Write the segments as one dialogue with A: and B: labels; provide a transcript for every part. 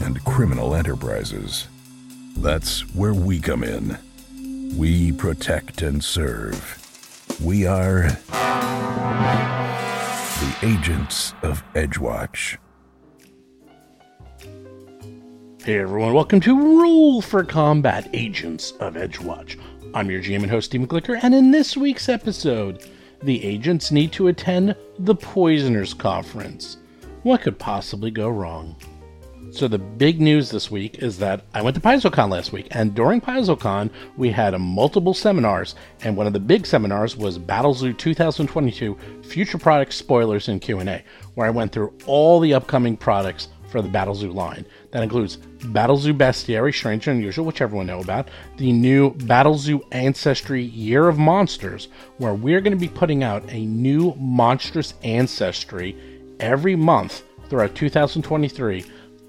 A: and criminal enterprises. That's where we come in. We protect and serve. We are the agents of Edgewatch.
B: Hey everyone, welcome to Roll for Combat Agents of Edgewatch. I'm your GM and host, Steve Glicker, and in this week's episode, the agents need to attend the Poisoners Conference. What could possibly go wrong? So the big news this week is that I went to PaizoCon last week, and during PaizoCon we had multiple seminars, and one of the big seminars was Battlezoo 2022 Future Product Spoilers and Q&A, where I went through all the upcoming products for the Battlezoo line. That includes Battlezoo Bestiary, Strange and Unusual, which everyone know about, the new Battlezoo Ancestry Year of Monsters, where we're going to be putting out a new monstrous ancestry every month throughout 2023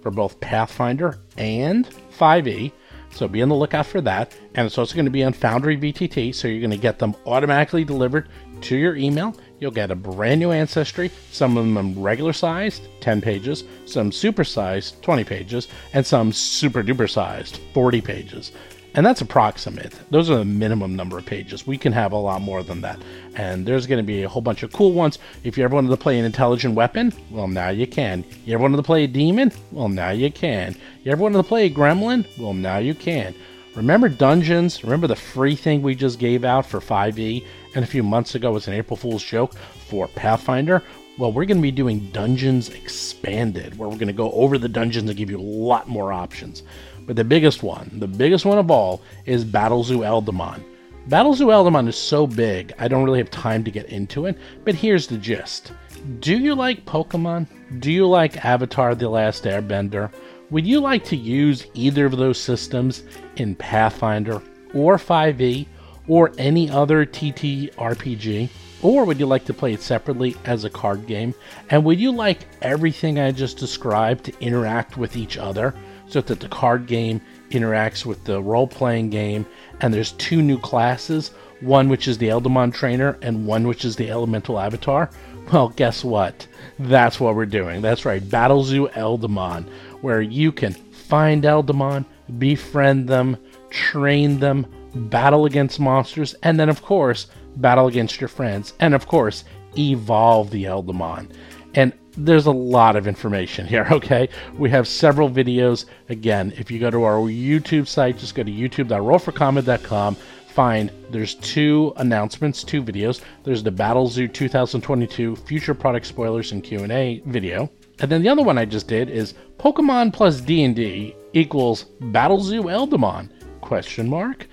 B: for both Pathfinder and 5e. So be on the lookout for that. And it's also going to be on Foundry VTT, so you're going to get them automatically delivered to your email. You'll get a brand new ancestry, some of them regular sized, 10 pages, some super sized, 20 pages, and some super duper sized, 40 pages. And that's approximate. Those are the minimum number of pages. We can have a lot more than that. And there's going to be a whole bunch of cool ones. If you ever wanted to play an intelligent weapon, well, now you can. You ever wanted to play a demon? Well, now you can. You ever wanted to play a gremlin? Well, now you can. Remember Dungeons? Remember the free thing we just gave out for 5e? And a few months ago was an April Fool's joke for Pathfinder? Well, we're going to be doing Dungeons Expanded, where we're going to go over the dungeons and give you a lot more options. But the biggest one, the biggest one of all, is Battlezoo Eldamon. Battlezoo Eldamon is so big, I don't really have time to get into it, but here's the gist. Do you like Pokemon? Do you like Avatar The Last Airbender? Would you like to use either of those systems in Pathfinder or 5e or any other TTRPG? Or would you like to play it separately as a card game? And would you like everything I just described to interact with each other so that the card game interacts with the role playing game? And there's two new classes one which is the Eldamon trainer and one which is the Elemental Avatar? Well, guess what? That's what we're doing. That's right, Battlezoo Eldamon, where you can find Eldamon, befriend them, train them, battle against monsters, and then, of course, battle against your friends, and of course, evolve the Eldamon. And there's a lot of information here, okay? We have several videos. Again, if you go to our YouTube site, just go to youtube.rollforcombat.com. Find there's two announcements, two videos. There's the Battle Zoo 2022 future product spoilers and Q&A video. And then the other one I just did is Pokemon plus D&D equals Battle Zoo Eldamon question mark.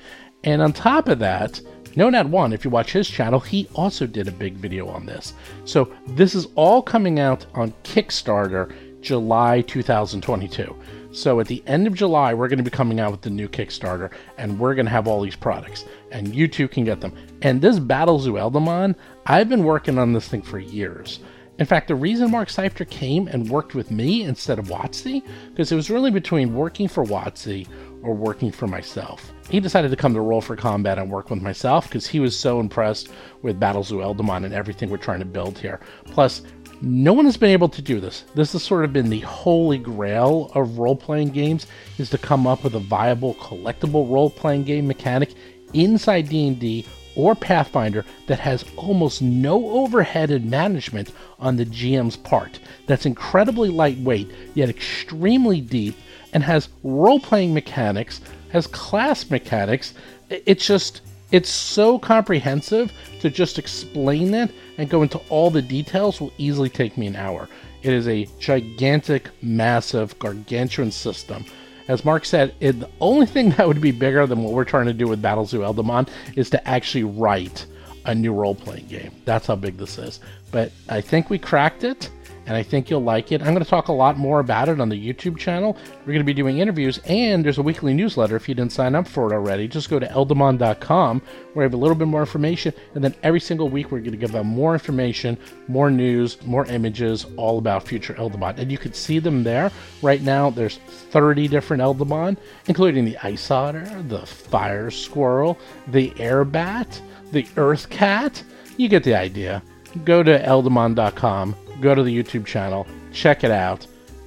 B: And on top of that, no Nat One, if you watch his channel, he also did a big video on this. So this is all coming out on Kickstarter July 2022. So at the end of July, we're going to be coming out with the new Kickstarter, and we're going to have all these products, and you too can get them. And this Battlezoo Eldamon, I've been working on this thing for years. In fact, the reason Mark Seifter came and worked with me instead of WotC, because it was really between working for WotC or working for myself. He decided to come to Roll for Combat and work with myself because he was so impressed with Battlezoo Eldamon and everything we're trying to build here. Plus, no one has been able to do this. This has sort of been the holy grail of role-playing games is to come up with a viable collectible role-playing game mechanic inside D&D or Pathfinder that has almost no overhead and management on the GM's part. That's incredibly lightweight, yet extremely deep, and has role playing mechanics, has class mechanics. It's just, it's so comprehensive to just explain it and go into all the details will easily take me an hour. It is a gigantic, massive, gargantuan system as Mark said, it, the only thing that would be bigger than what we're trying to do with Battlezoo Eldamon is to actually write a new role playing game. That's how big this is. But I think we cracked it, and I think you'll like it. I'm going to talk a lot more about it on the YouTube channel. We're going to be doing interviews, and there's a weekly newsletter if you didn't sign up for it already. Just go to eldamon.com where I have a little bit more information, and then every single week we're going to give out more information, more news, more images, all about future Eldamon. And you can see them there. Right now, there's 30 different Eldamon, including the Ice Otter, the Fire Squirrel, the Air Bat, the Earth Cat. You get the idea. Go to eldamon.com, go to the YouTube channel, check it out.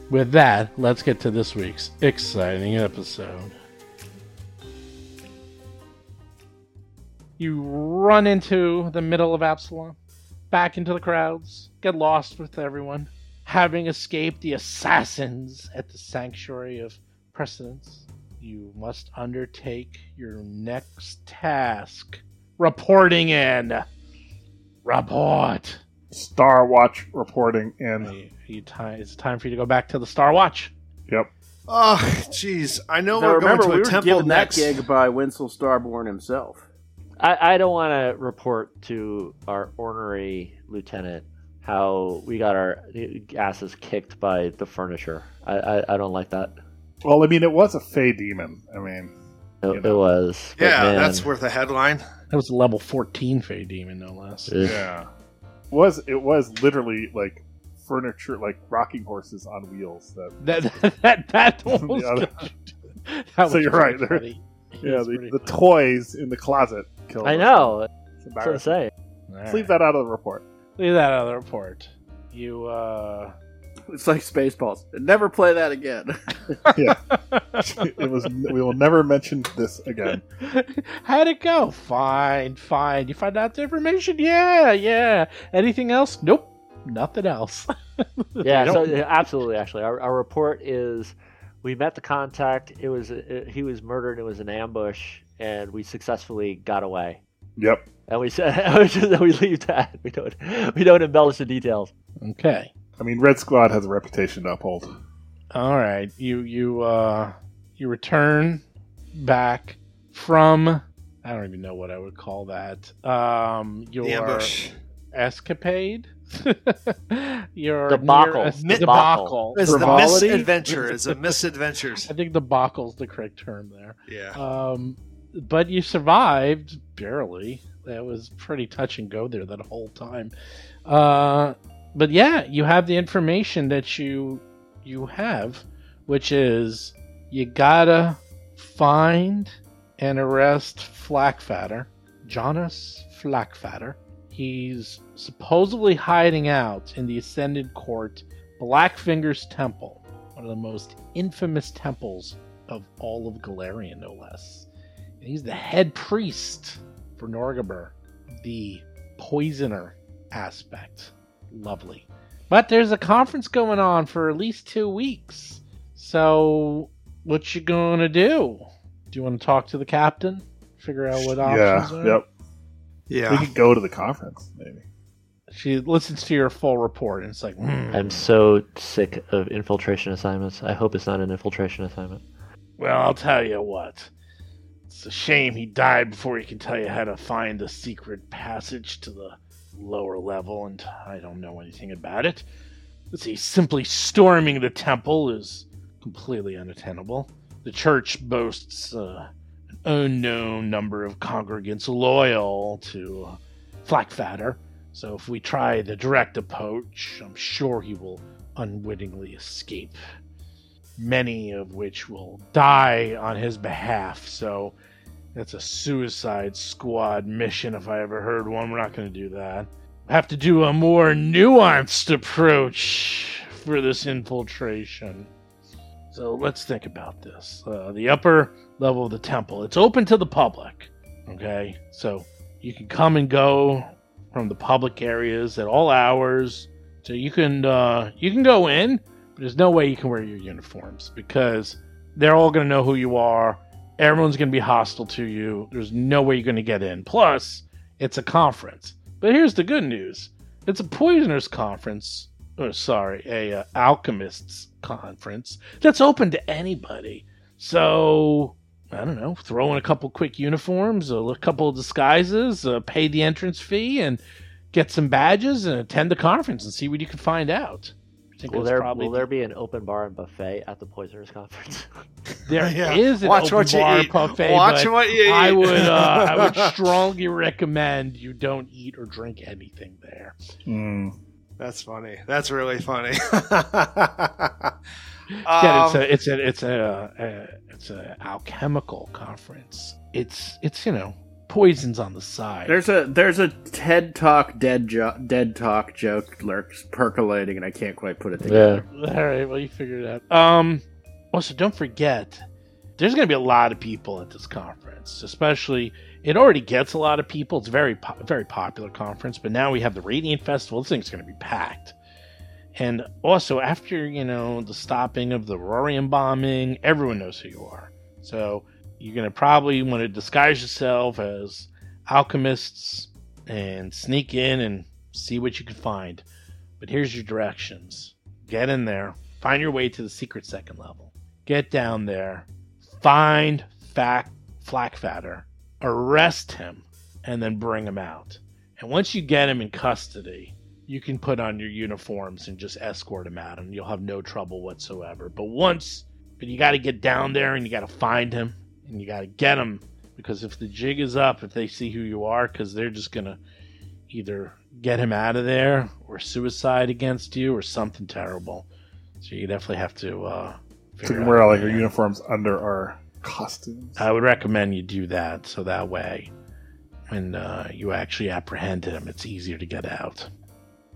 B: With that, let's get to this week's exciting episode. You run into the middle of Absalom, back into the crowds, get lost with everyone, having escaped the assassins at the Sanctuary of Precedence. You must undertake your next task reporting in. Report.
C: Star Watch reporting in.
B: Hey, you ti- it's time for you to go back to the Star Watch.
C: Yep.
D: Oh, jeez. I know
E: Now
D: we're
E: remember,
D: going
E: we
D: to
E: were
D: a temple
E: given
D: next.
E: that gig by Winslow Starborn himself.
F: I, I don't want to report to our ornery lieutenant how we got our asses kicked by the furniture. I, I, I don't like that.
C: Well, I mean, it was a Fey demon. I mean,
F: It,
C: You know.
F: it was. but
D: Yeah,
F: man,
D: that's worth a headline.
B: That was a level 14 Fey Demon, no less.
F: ugh.
C: yeah, was it was literally like furniture, like rocking horses on wheels. That
B: That that that was
C: The other-
B: good. That
C: So you're right,
B: funny.
C: yeah, the, the toys in the closet killed.
F: I know.
C: It's
F: That's what I'm saying.
B: Right.
C: leave that out of the report.
B: Leave that out of the report. You uh
E: It's like Spaceballs. Never play that again.
C: Yeah, it was. We will never mention this again.
B: How'd it go? Fine, fine. You find out the information? Yeah, yeah. Anything else? Nope. Nothing else.
F: Yeah, so absolutely. Actually, our, our report is we met the contact. It was it, he was murdered. It was an ambush, and we successfully got away.
C: Yep.
F: And we said we leave that. We don't we don't embellish the details.
B: Okay.
C: I mean, Red Squad has a reputation to uphold.
B: All right. You you uh you return back from I don't even know what I would call that. Um your
D: The ambush.
B: escapade. your
F: Debacle.
B: near- es-
D: Mid-
B: debacle.
D: It's the misadventure. It's a misadventures.
B: I think debacle's the correct term there.
D: Yeah.
B: Um, but you survived barely. That was pretty touch and go there that whole time. Uh, but yeah, you have the information that you you have, which is you gotta find and arrest Flackfatter, Jonas Flackfatter. He's supposedly hiding out in the Ascendant Court, Blackfinger's Temple, one of the most infamous temples of all of Golarion, no less. And he's the head priest for Norgorber, the poisoner aspect. Lovely. But there's a conference going on for at least two weeks. So, what you gonna do? Do you want to talk to the captain? Figure out what options
C: Yeah.
B: are?
C: Yep.
D: Yeah.
C: We could go to the conference, maybe.
B: She listens to your full report and it's like, hmm.
F: I'm so sick of infiltration assignments. I hope it's not an infiltration assignment.
B: Well, I'll tell you what. It's a shame he died before he could tell you how to find the secret passage to the lower level, and I don't know anything about it. Let's see, simply storming the temple is completely unattainable. The church boasts uh, an unknown number of congregants loyal to uh, Flackfatter, so if we try the direct approach, I'm sure he will unwittingly escape many of which will die on his behalf. So that's a suicide squad mission if I ever heard one. We're not going to do that. Have to do a more nuanced approach for this infiltration. So let's think about this. Uh, the upper level of the temple, it's open to the public. Okay, so you can come and go from the public areas at all hours. So you can uh, you can go in, but there's no way you can wear your uniforms because they're all going to know who you are. Everyone's going to be hostile to you. There's no way you're going to get in. Plus, it's a conference. But here's the good news: it's a poisoners conference. Or sorry, a uh, alchemists conference that's open to anybody. So I don't know, throw in a couple quick uniforms, a couple of disguises, uh, pay the entrance fee, and get some badges and attend the conference and see what you can find out. I think
F: Will there
B: probably
F: will there be an open bar and buffet at the Poisoners conference?
B: There is
D: Yeah.
B: an
D: Watch
B: open
D: what you
B: bar
D: eat.
B: buffet,
D: Watch
B: but
D: what you eat.
B: I would uh, I would strongly recommend you don't eat or drink anything there.
C: Mm.
D: That's funny. That's really funny.
B: yeah, it's
D: Um,
B: a it's a it's a, a it's a alchemical conference. It's it's you know poisons on the side.
E: There's a there's a TED Talk dead jo- dead talk joke lurks percolating, and I can't quite put it together.
B: All right, well you figured it out. Um, also don't forget, there's going to be a lot of people at this conference. Especially, it already gets a lot of people. It's a very po- very popular conference, but now we have the Radiant Festival. This thing's going to be packed. And also, after you know the stopping of the Rorian bombing, everyone knows who you are. So you're going to probably want to disguise yourself as alchemists and sneak in and see what you can find. But here's your directions get in there, find your way to the secret second level, get down there, find Fac- Flackfatter, arrest him, and then bring him out. And once you get him in custody, you can put on your uniforms and just escort him out, and you'll have no trouble whatsoever. But once, but you got to get down there and you got to find him and you got to get him because if the jig is up, if they see who you are, because they're just gonna either get him out of there or suicide against you or something terrible. So you definitely have to. Uh,
C: So we
B: figure
C: can
B: out
C: wear like our uniforms under our costumes.
B: I would recommend you do that so that way, when uh, you actually apprehend him, it's easier to get out.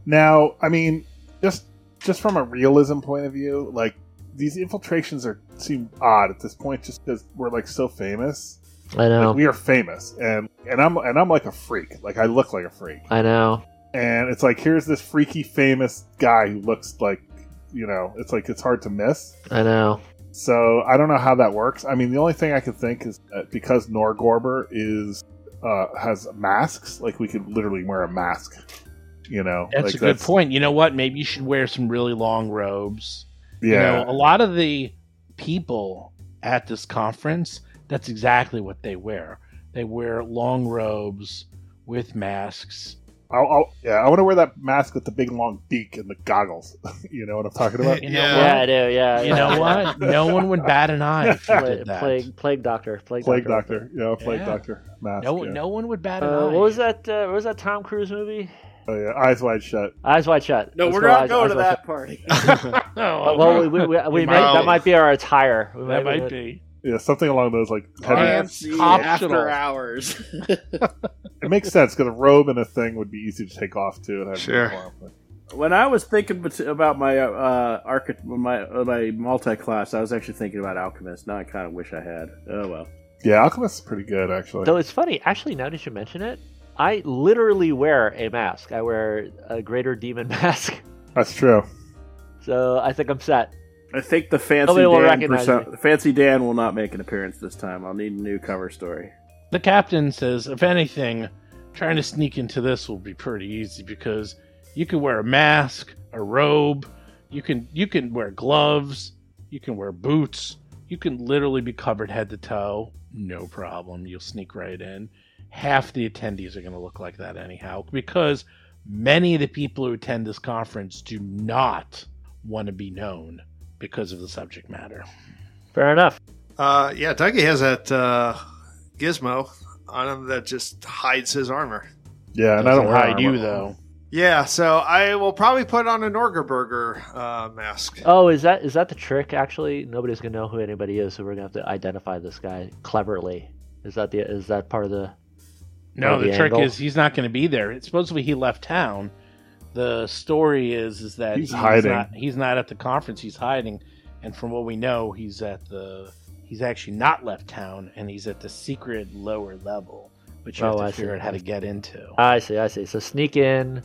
C: Now, I mean, just just from a realism point of view, like these infiltrations are seem odd at this point, just because we're like so famous.
F: I know.
C: Like we are famous, and and I'm and I'm like a freak. Like I look like a freak,
F: I know.
C: and it's like here's this freaky famous guy who looks like, you know, it's like it's hard to miss.
F: I know.
C: So I don't know how that works. I mean, the only thing I can think is that because Norgorber is uh, has masks, like we could literally wear a mask. You know,
B: That's
C: like
B: a good point. You know what? Maybe you should wear some really long robes.
C: Yeah,
B: You know, a lot of the people at this conference, that's exactly what they wear. They wear long robes with masks.
C: I'll, I'll, yeah, I want to wear that mask with the big long beak and the goggles. you know what I'm talking about?
B: You know
D: Yeah.
F: Yeah,
B: what?
F: I do. Yeah.
B: You know what? No one would bat an eye if you
F: Pla-
B: did
F: plague, plague doctor, plague,
C: Plague
F: doctor.
C: Doctor, yeah, Plague
B: Yeah.
C: Doctor mask.
B: No,
C: yeah.
B: no one would bat an
F: Uh,
B: eye.
F: what was that? Uh, what was that Tom Cruise movie?
C: Oh yeah, eyes wide shut.
F: Eyes Wide Shut.
E: No,
F: Let's
E: we're
F: go
E: not
F: Eyes-
E: going
F: Eyes
E: to
F: Wide
E: that party.
F: Shut.
B: Oh,
F: well, we, we, we, we
B: might-
F: that might be our attire. We
B: that
F: might-
B: might be.
C: Yeah, something along those like. Heavy-
E: Fancy after hours.
C: It makes sense because a robe and a thing would be easy to take off too. And have
D: Sure.
C: uniform, but-
E: when I was thinking about my uh, archi- my uh, my multi class, I was actually thinking about alchemist. Now I kind of wish I had. Oh well.
C: Yeah, Alchemist is pretty good actually.
F: Though it's funny, actually, now that you mention it, I literally wear a mask. I wear a greater demon mask.
C: That's true.
F: So I think I'm set.
E: I think the fancy Dan perso- fancy Dan will not make an appearance this time. I'll need a new cover story.
B: The captain says, if anything, trying to sneak into this will be pretty easy because you can wear a mask, a robe, you can you can wear gloves, you can wear boots, you can literally be covered head to toe, no problem. You'll sneak right in. Half the attendees are going to look like that anyhow because many of the people who attend this conference do not want to be known because of the subject matter.
F: Fair enough.
D: Uh, yeah, Dougie has that uh, gizmo on him that just hides his armor.
C: Yeah, and I don't
B: Doesn't hide you though.
D: Yeah, so I will probably put on a Norgerberger uh, mask.
F: Oh, is that is that the trick? Actually, nobody's gonna know who anybody is, so we're gonna have to identify this guy cleverly. Is that the is that part of the?
B: No, the,
F: the
B: trick
F: angle.
B: is he's not going to be there. It's supposedly he left town. The story is is that
C: He's hiding.
B: Not, he's not at the conference. He's hiding, and from what we know, he's at the. He's actually not left town, and he's at the secret lower level, which you have
F: Oh,
B: to
F: I see.
B: figure out how to get into.
F: I see, I see. So sneak in,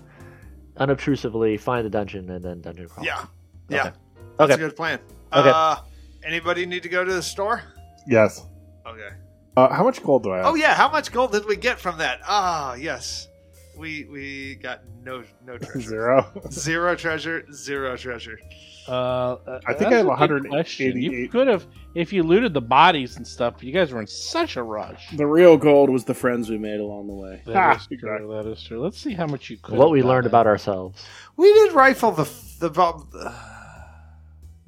F: unobtrusively, find the dungeon, and then dungeon crawl.
D: Yeah, yeah,
F: Okay.
D: that's
F: Okay.
D: a good plan.
F: Okay.
D: Uh, anybody need to go to the store?
C: Yes.
D: Okay.
C: Uh, how much gold do I have?
D: Oh yeah, how much gold did we get from that? Ah, yes, we we got no no treasure.
C: Zero.
D: Zero treasure, zero treasure.
B: Uh,
C: I think I have
B: a
C: 188.
B: You could have, if you looted the bodies and stuff. You guys were in such a rush.
E: The real gold was the friends we made along the way.
B: That
C: Ah,
B: is true.
C: exactly.
B: That is true. Let's see how much you could.
F: What
B: have
F: we learned about ourselves.
D: We did rifle the the problem.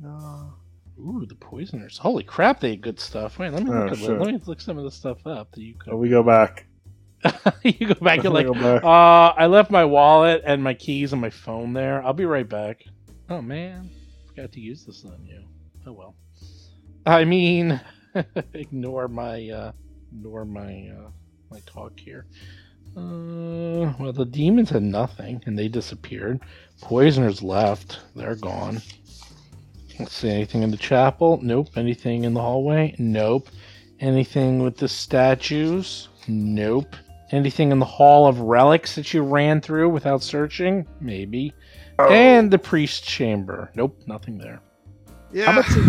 D: no.
B: Ooh, the poisoners. Holy crap, they had good stuff. Wait, let me
C: Oh,
B: look at
C: shit.
B: let me look some of the stuff up that you could
C: we go back.
B: you go back and like
C: back.
B: uh I left my wallet and my keys and my phone there. I'll be right back. Oh man. Forgot to use this on you. Oh well. I mean ignore my uh ignore my uh my talk here. Uh well the demons had nothing and they disappeared. Poisoners left. They're gone. Let's see anything in the chapel? Nope. Anything in the hallway? Nope. Anything with the statues? Nope. Anything in the Hall of Relics that you ran through without searching? Maybe. Oh. And the priest chamber? Nope, nothing there.
D: Yeah.
C: How much, how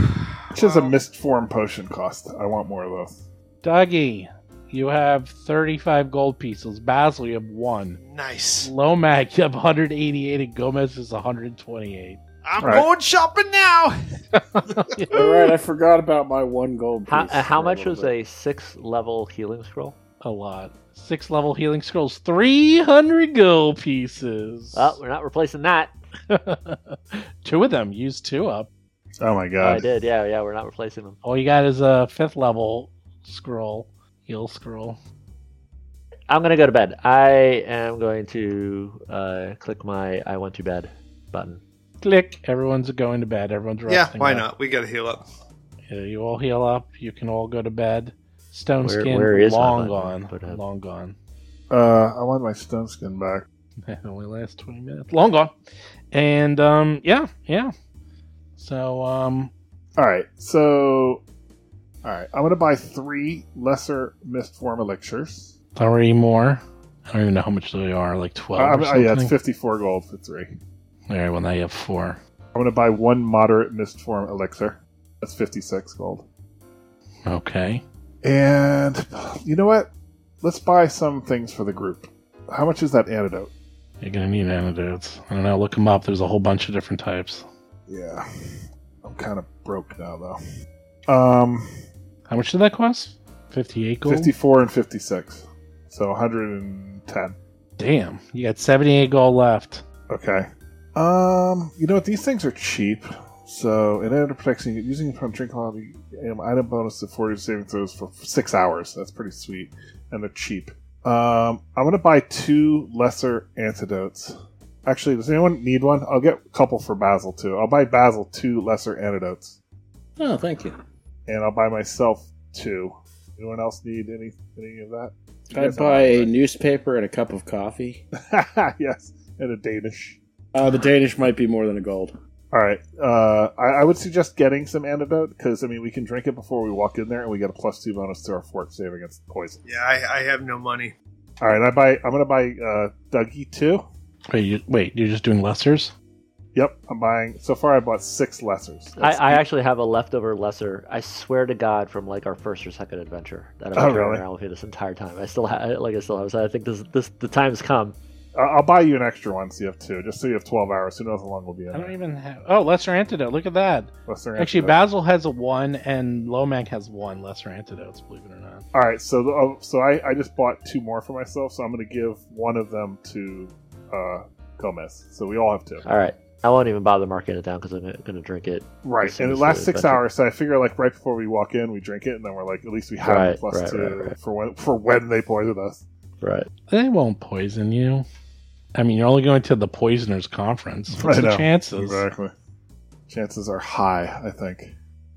C: much does a
D: Wow.
C: mist form potion cost? I want more of those.
B: Dougie, you have 35 gold pieces. Basil, you have one.
D: Nice.
B: Lomac, you have 188, and Gomez is 128.
D: I'm
C: Right.
D: going shopping now.
E: All right, I forgot about my one gold piece.
F: How, uh, how much
E: little
F: was
E: bit.
F: a six level healing scroll?
B: A lot. Six level healing scrolls, 300 gold pieces.
F: Oh, we're not replacing that.
B: two of them. Use two up.
C: Oh my
F: Oh, I did. Yeah, yeah. We're not replacing them.
B: All you got is a fifth level scroll, heal scroll.
F: I'm gonna go to bed. I am going to uh, click my "I want to bed" button.
B: Click. Everyone's going to bed. Everyone's resting.
D: Yeah, why
B: up.
D: not? We got to heal up.
B: Yeah, you all heal up. You can all go to bed. Stone
F: Where-
B: skin,
F: where is
B: long gone. Long gone.
C: Uh, I want my stone skin back.
B: It only lasts twenty minutes. Long gone. And um, yeah, yeah. So um,
C: All right, so all right, I'm gonna buy three lesser mist form elixirs.
B: three more. I don't even know how much they are. Like twelve.
C: Uh,
B: or
C: I yeah, it's 54 gold for three.
B: All right. Well, now you have four.
C: I'm gonna buy one moderate mist form elixir. That's 56 gold.
B: Okay.
C: And you know what? Let's buy some things for the group. How much is that antidote?
B: You're gonna need antidotes. I don't know. Look them up. There's a whole bunch of different types.
C: Yeah, I'm kind of broke now though. Um,
B: How much did that cost? Fifty-eight gold.
C: 54 and 56, so 110.
B: Damn, you got 78 gold left.
C: Okay. Um, you know what? These things are cheap. So, it ended up protecting using it from drink quality um, item bonus to 40 saving throws for six hours. That's pretty sweet. And they're cheap. Um, I'm going to buy two lesser antidotes. Actually, does anyone need one? I'll get a couple for Basil too. I'll buy Basil two lesser antidotes.
E: Oh, thank you.
C: And I'll buy myself two. Anyone else need any any of that?
E: I'd buy a newspaper and a cup of coffee.
C: yes, and a Danish.
E: Uh, the Danish might be more than a gold.
C: All right. Uh, I, I would suggest getting some antidote because I mean we can drink it before we walk in there, and we get a plus two bonus to our fort save against poison.
D: Yeah, I, I have no money.
C: All right. I buy. I'm gonna buy uh, Dougie two.
B: Wait, you, wait, you're just doing lessers?
C: Yep. I'm buying. So far, I bought six lessers.
F: I, I actually have a leftover lesser. I swear to God, from like our first or second adventure that I've been
C: Oh,
F: carrying
C: really?
F: around with me this entire time. I still have, like, I still have. So I think this, this, the time's come.
C: I- I'll buy you an extra one, so you have two, just so you have twelve hours. Who knows how long we'll be in
B: I don't
C: there?
B: even have. Oh, lesser antidote. Look at that.
C: Lesser
B: Actually,
C: antidote.
B: Basil has a one, and Lomac has one lesser antidotes. Believe it or not.
C: All right. So the, oh, so I, I just bought two more for myself, so I'm gonna give one of them to uh, Gomez. So we all have two.
F: All right. I won't even bother marking it down because I'm going to drink it.
C: Right,
F: as soon
C: and it lasts six
F: adventure-
C: hours. So I figure, like right before we walk in, we drink it, and then we're like, at least we have
F: Right,
C: plus
F: right,
C: two
F: right, right.
C: for when for when they poison us.
F: Right.
B: They won't poison you. I mean, you're only going to the poisoners conference. What's the chances?
C: Exactly. Chances are high. I think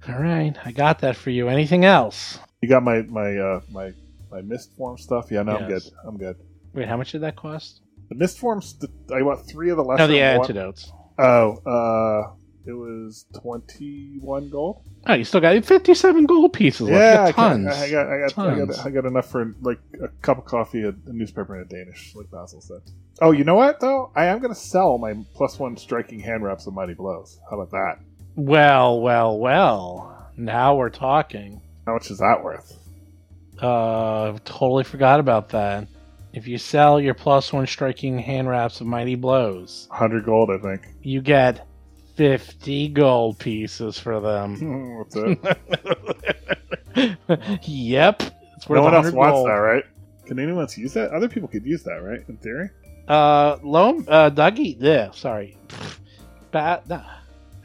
B: All right, I got that for you. Anything else?
C: you got my my uh, my my mist form stuff. Yeah, no, I'm good. I'm good.
B: Wait, how much did that cost?
C: The mist forms. I bought three of the lesser.
B: No, the
C: and one-
B: antidotes.
C: Oh, uh, it was twenty one gold.
B: Oh, you still got 57 gold pieces.
C: yeah, I,
B: tons.
C: got, I got, I got, I got, I got enough for like a cup of coffee, a, a newspaper, and a Danish, like Basil said. Oh, you know what though? I am going to sell my plus one striking hand wraps of mighty blows. How about that?
B: Well, well, well. Now we're talking.
C: How much is that worth?
B: Uh, totally forgot about that. If you sell your plus one striking hand wraps of mighty blows,
C: Hundred gold, I think.
B: you get 50 gold pieces for them.
C: That's it.
B: yep. It's worth
C: no one else wants
B: gold.
C: that, right? Can anyone else use that? Other people could use that, right? In theory.
B: Uh, Lom, uh, Dougie, yeah, sorry. Ba- nah.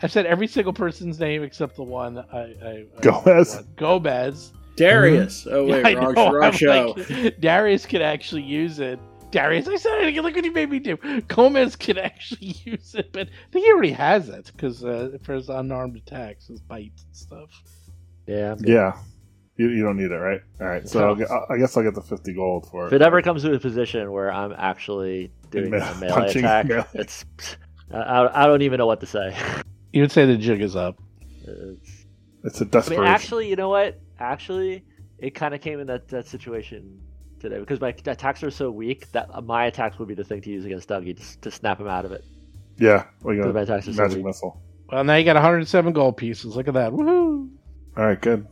B: I've said every single person's name except the one I. I, I
C: Gomez.
B: Gomez.
E: Darius. Oh wait,
B: I
E: wrong,
B: know,
E: wrong show.
B: like, Darius could actually use it. Darius, I said it again. Look what you made me do. Gomez could actually use it, but I think he already has it because uh, for his unarmed attacks, his bites and stuff.
F: Yeah.
C: Yeah. You, you don't need it, right? All right. So I'll get, I guess I'll get the 50 gold for it.
F: If
C: it.
F: it ever comes to a position where I'm actually doing
C: Me-
F: a melee
C: punching
F: attack,
C: melee.
F: it's I, I don't even know what to say.
B: You would say the jig is up.
F: It's,
C: It's a
F: I mean,
C: desperation.
F: actually, you know what? Actually, it kind of came in that, that situation today because my attacks are so weak that my attacks would be the thing to use against Dougie to, to snap him out of it.
C: yeah. We
F: Because
C: got
F: my attacks are so
C: magic
F: weak.
C: missile.
B: Well, now you got 107 gold pieces. Look at that. Woohoo!
C: All right, good.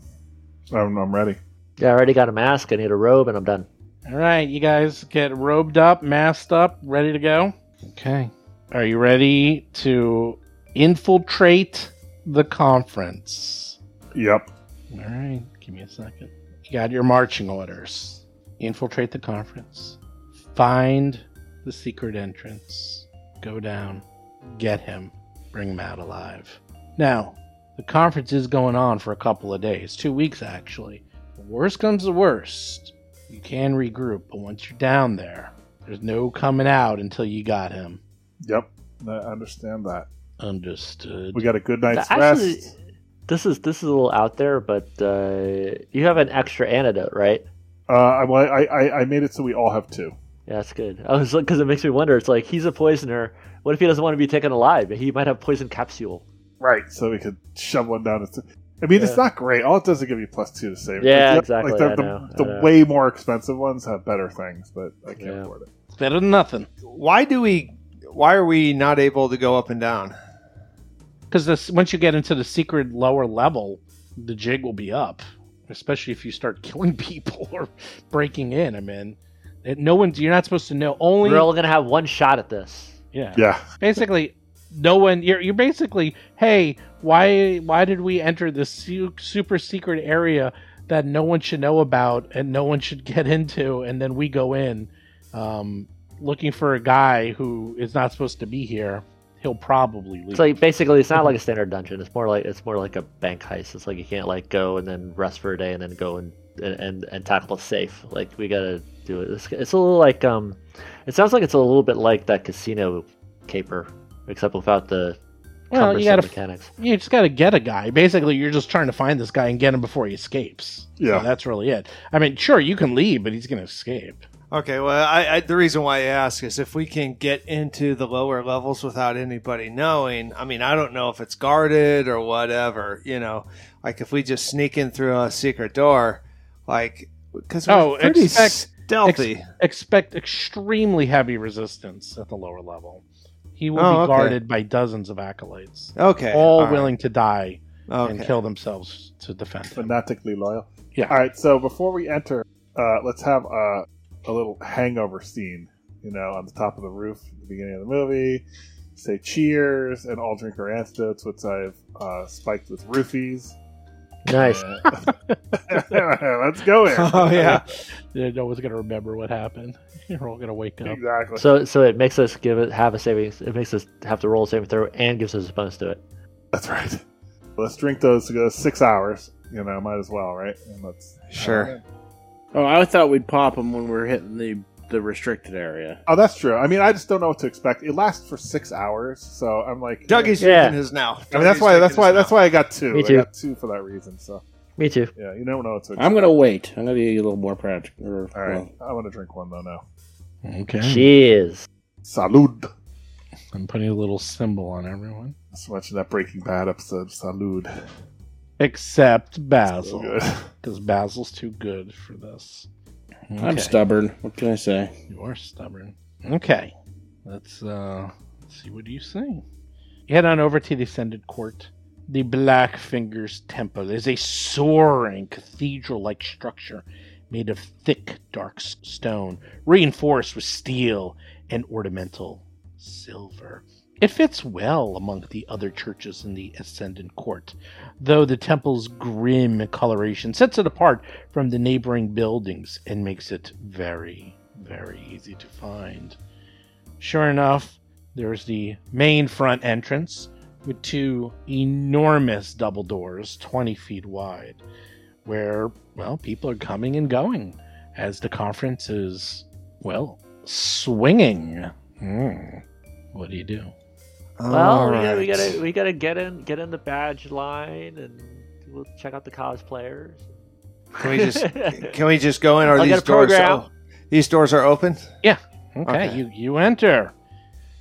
C: I'm, I'm ready.
F: Yeah, I already got a mask. I need a robe, and I'm done.
B: All right, you guys get robed up, masked up, ready to go. Okay. Are you ready to infiltrate the conference?
C: Yep.
B: All right, give me a second. You got your marching orders. Infiltrate the conference. Find the secret entrance. Go down. Get him. Bring him out alive. Now, the conference is going on for a couple of days, two weeks actually. The worst comes to worst. You can regroup, but once you're down there, there's no coming out until you got him.
C: Yep. I understand that.
B: Understood.
C: We got a good night's
F: Actually,
C: rest.
F: this is this is a little out there, but uh, you have an extra antidote, right?
C: Uh, I, I, I, I made it so we all have two.
F: Yeah, that's good. I was because it makes me wonder. It's like he's a poisoner. What if he doesn't want to be taken alive? He might have poison capsule.
C: Right. So we could shove one down. His I mean, it's not great. All it does is give you plus two to save.
F: Yeah,
C: Like,
F: exactly,
C: Like the,
F: I
C: the,
F: know, I
C: the
F: know.
C: way more expensive ones have better things, but I can't
F: Yeah.
C: afford it.
B: It's better than nothing.
D: Why do we? Why are we not able to go up and down?
B: Because once you get into the secret lower level, the jig will be up. Especially if you start killing people or breaking in. I mean, it, no one's. You're not supposed to know. Only
F: We're all gonna have one shot at this.
B: yeah.
C: Yeah.
B: Basically, no one. You're you're basically. Hey, why why did we enter this su- super secret area that no one should know about and no one should get into, and then we go in, um, looking for a guy who is not supposed to be here. He'll probably leave.
F: It's like basically, it's not like a standard dungeon. It's more like it's more like a bank heist. It's like you can't like go and then rest for a day and then go and and and tackle a safe. Like we gotta do it. It's, it's a little like um, it sounds like it's a little bit like that casino caper, except without the
B: well, you gotta
F: mechanics.
B: You just got to get a guy. Basically, you're just trying to find this guy and get him before he escapes.
C: Yeah.
B: So that's really it. I mean, sure, you can leave, but he's going to escape.
D: Okay, well, I, I, the reason why I ask is if we can get into the lower levels without anybody knowing. I mean, I don't know if it's guarded or whatever. You know, like if we just sneak in through a secret door, like because
B: Oh,
D: pretty
B: expect-
D: stealthy.
B: Expect extremely heavy resistance at the lower level. He will
D: Oh,
B: be
D: okay.
B: guarded by dozens of acolytes,
D: okay,
B: all willing to die
D: Okay.
B: and kill themselves to defend him.
C: Fanatically loyal.
B: Yeah.
C: All right. So before we enter, uh, let's have a, a little hangover scene. You know, on the top of the roof at the beginning of the movie. Say cheers and all drink our antidotes, which I've uh, spiked with roofies.
F: Nice.
C: Uh, let's go in.
D: Oh yeah,
B: Yeah, No one's going to remember what happened. You're all going to wake up.
C: exactly.
F: So so it makes us give it have a saving. It makes us have to roll a saving throw and gives us a bonus to it.
C: That's right. Let's drink those to go six hours. You know, might as well, right? And let's
D: Sure.
E: Oh, I thought we'd pop them when we're hitting the the restricted area.
C: Oh, that's true. I mean, I just don't know what to expect. It lasts for six hours, so I'm like,
D: Dougie's
F: Yeah.
D: drinking his now.
C: I mean, that's why. That's why. That's
D: now.
C: why I got two.
F: Me
C: I
F: too.
C: got two for that reason. So
F: Me too.
C: yeah, you don't know what to expect.
E: I'm gonna wait. I'm gonna be a little more practical. Or,
C: All right,
E: well,
C: I want to drink one though now.
B: Okay.
F: Cheers.
C: Salud.
B: I'm putting a little symbol on everyone.
C: Just watching that Breaking Bad episode. Salud.
B: Except Basil. Because Basil's too good for this.
E: I'm stubborn. What can I say?
B: You are stubborn. Okay. Let's uh let's see what do you say. You head on over to the Ascendant Court. The Black Fingers Temple is a soaring cathedral like structure made of thick, dark stone, reinforced with steel and ornamental silver. It fits well among the other churches in the Ascendant Court, though the temple's grim coloration sets it apart from the neighboring buildings and makes it very, very easy to find. Sure enough, There's the main front entrance with two enormous double doors, 20 feet wide, where, well, people are coming and going as the conference is, well, swinging. Hmm. What do you do?
F: Well, we, gotta, we gotta we gotta get in get in the badge line and we'll check out the cosplayers.
D: Can we just can we just go in? Are
F: I'll
D: these doors?
F: program.
D: o- these doors are open.
B: Okay,
D: Okay.
B: you you enter.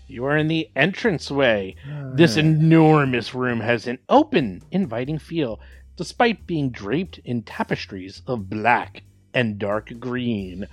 B: You are in the entranceway. This enormous room has an open, inviting feel, despite being draped in tapestries of black and dark green.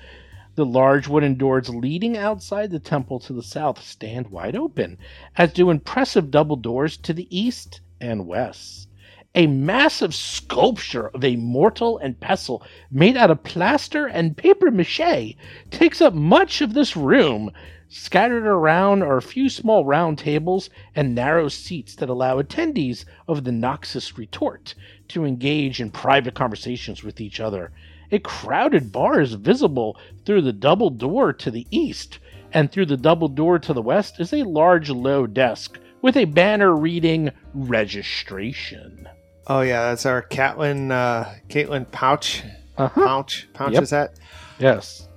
B: The large wooden doors leading outside the temple to the south stand wide open, as do impressive double doors to the east and west. A massive sculpture of a mortal and pestle made out of plaster and paper mache takes up much of this room. Scattered around are a few small round tables and narrow seats that allow attendees of the Noxious Retort to engage in private conversations with each other. A crowded bar is visible through the double door to the east, and through the double door to the west is a large low desk with a banner reading registration.
D: Oh yeah, that's our Catlin uh, Caitlin pouch.
B: Uh-huh.
D: Pouch. Pouch
B: Yep.
D: is that?
B: Yes.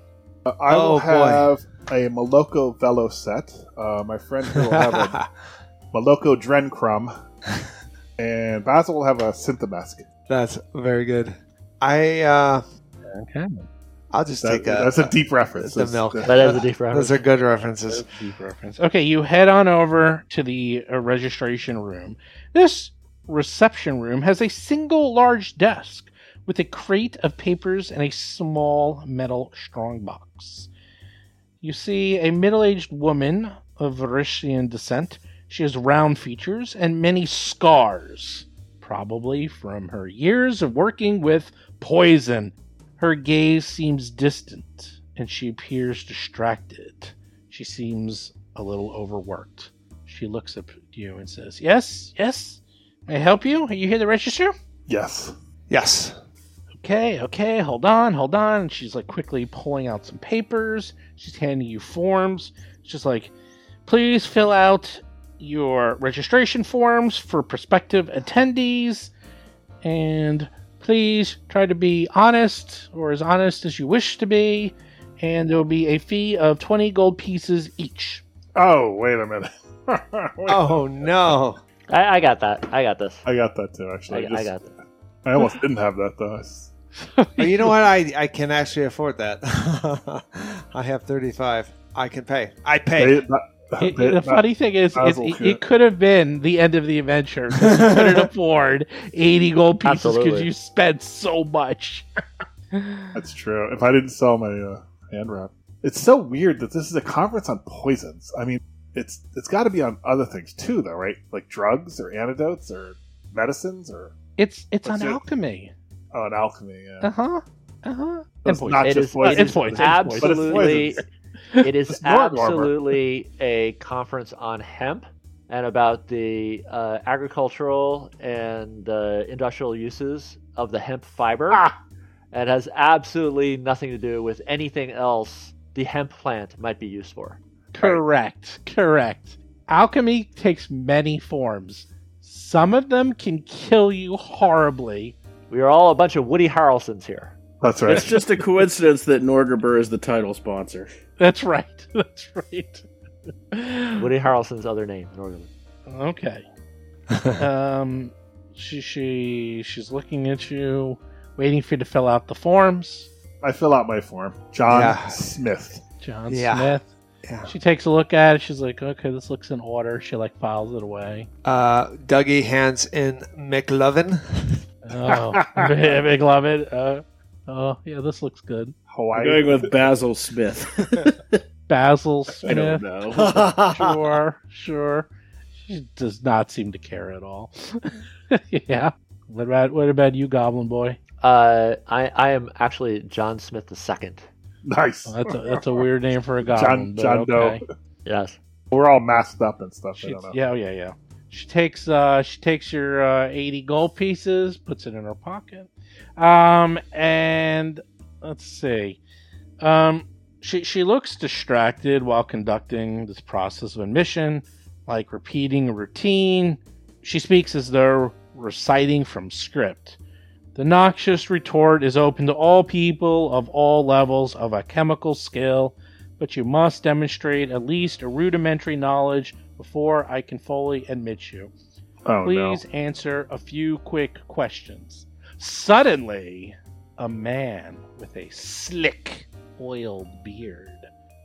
C: Uh, I will
D: Oh, boy.
C: have a Moloko Velo set. Uh, my friend here will have a Moloko Drencrom. and Basil will have a Synthemesc.
D: that's very good. I uh,
B: Okay.
D: I'll just
C: That,
D: take a.
C: that's a deep reference.
D: the milk.
C: that-
F: That is a deep reference.
D: Those are good references.
B: Deep reference. Okay, you head on over to the uh, registration room. This reception room has a single large desk with a crate of papers and a small metal strongbox. You see a middle aged woman of Varisian descent. She has round features and many scars, probably from her years of working with poison. Her gaze seems distant, and she appears distracted. She seems a little overworked. She looks up at you and says, Yes, yes, may I help you? Are you here to register?
C: Yes.
D: Yes.
B: Okay, okay, hold on, hold on. And she's like quickly pulling out some papers. She's handing you forms. She's like, please fill out your registration forms for prospective attendees. And please try to be honest or as honest as you wish to be. And there will be a fee of 20 gold pieces each.
C: Oh, wait a minute. Wait,
D: Oh no.
F: I, I got that. I got this.
C: I got that too, actually.
F: I
C: just-
F: got that.
C: I almost didn't have that, though. It's-
D: you know what? I I can actually afford that. I have thirty five. I can pay. I pay.
C: They- not-
B: It-
C: they-
B: the funny thing is, it, it,
C: could.
B: it could have been the end of the adventure. You couldn't afford 80 gold pieces because you spent so much.
C: That's true. If I didn't sell my uh, hand wrap, it's so weird that this is a conference on poisons. I mean, it's it's got to be on other things too, though, right? Like drugs or antidotes or medicines or
B: It's it's on
C: it?
B: alchemy.
C: oh, an alchemy. Yeah.
B: Uh huh. Uh huh.
C: It's not
F: It
C: just
F: is,
C: poison.
F: it
B: It's
F: is
B: poison.
F: absolutely,
C: But
F: it is
C: It's Norg armor.
F: absolutely a conference on hemp and about the uh, agricultural and uh, industrial uses of the hemp fiber.
C: Ah!
F: And has absolutely nothing to do with anything else the hemp plant might be used for.
B: Correct. Correct. Alchemy takes many forms. Some of them can kill you horribly.
F: We are all a bunch of Woody Harrelsons here.
C: That's right.
E: It's just a coincidence that Norgorber is the title sponsor.
B: That's right. That's right.
F: Woody Harrelson's other name. Northern.
B: Okay. um, she she she's looking at you, waiting for you to fill out the forms.
C: I fill out my form. John
D: Yeah.
C: Smith.
B: John
D: Yeah.
B: Smith.
D: Yeah.
B: She takes a look at it. She's like, "Okay, this looks in order." She like files it away.
D: Uh, Dougie hands in McLovin.
B: Oh, big, big love it. Uh, oh, yeah, this looks good.
E: I'm
C: Hawaii.
E: going with Basil Smith.
B: Basil
E: I don't
B: Smith.
E: know.
B: Sure, sure. She does not seem to care at all. yeah. What about what about you, Goblin Boy?
F: Uh, I, I am actually John Smith the second.
C: Nice.
B: Well, that's a that's a weird name for a goblin.
C: John
B: but
C: John
B: okay.
C: Doe.
F: Yes.
C: We're all masked up and stuff. I
B: She,
C: don't know.
B: yeah, oh, yeah, yeah. She takes uh she takes your uh, eighty gold pieces, puts it in her pocket. Um and let's see. Um She she looks distracted while conducting this process of admission, like repeating a routine. She speaks as though reciting from script. The noxious retort is open to all people of all levels of a chemical skill, but you must demonstrate at least a rudimentary knowledge before I can fully admit you.
C: Oh
B: Please answer a few quick questions. Suddenly, a man with a slick, oiled beard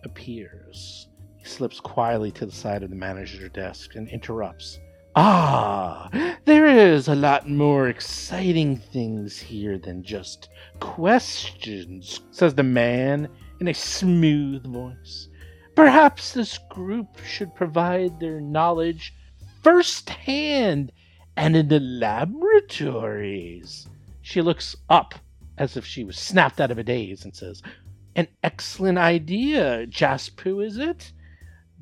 B: appears. He slips quietly to the side of the manager's desk and interrupts. Ah, there is a lot more exciting things here than just questions, says the man in a smooth voice. Perhaps this group should provide their knowledge firsthand and in the laboratories. She looks up as if she was snapped out of a daze and says, An excellent idea, Jaspu, is it?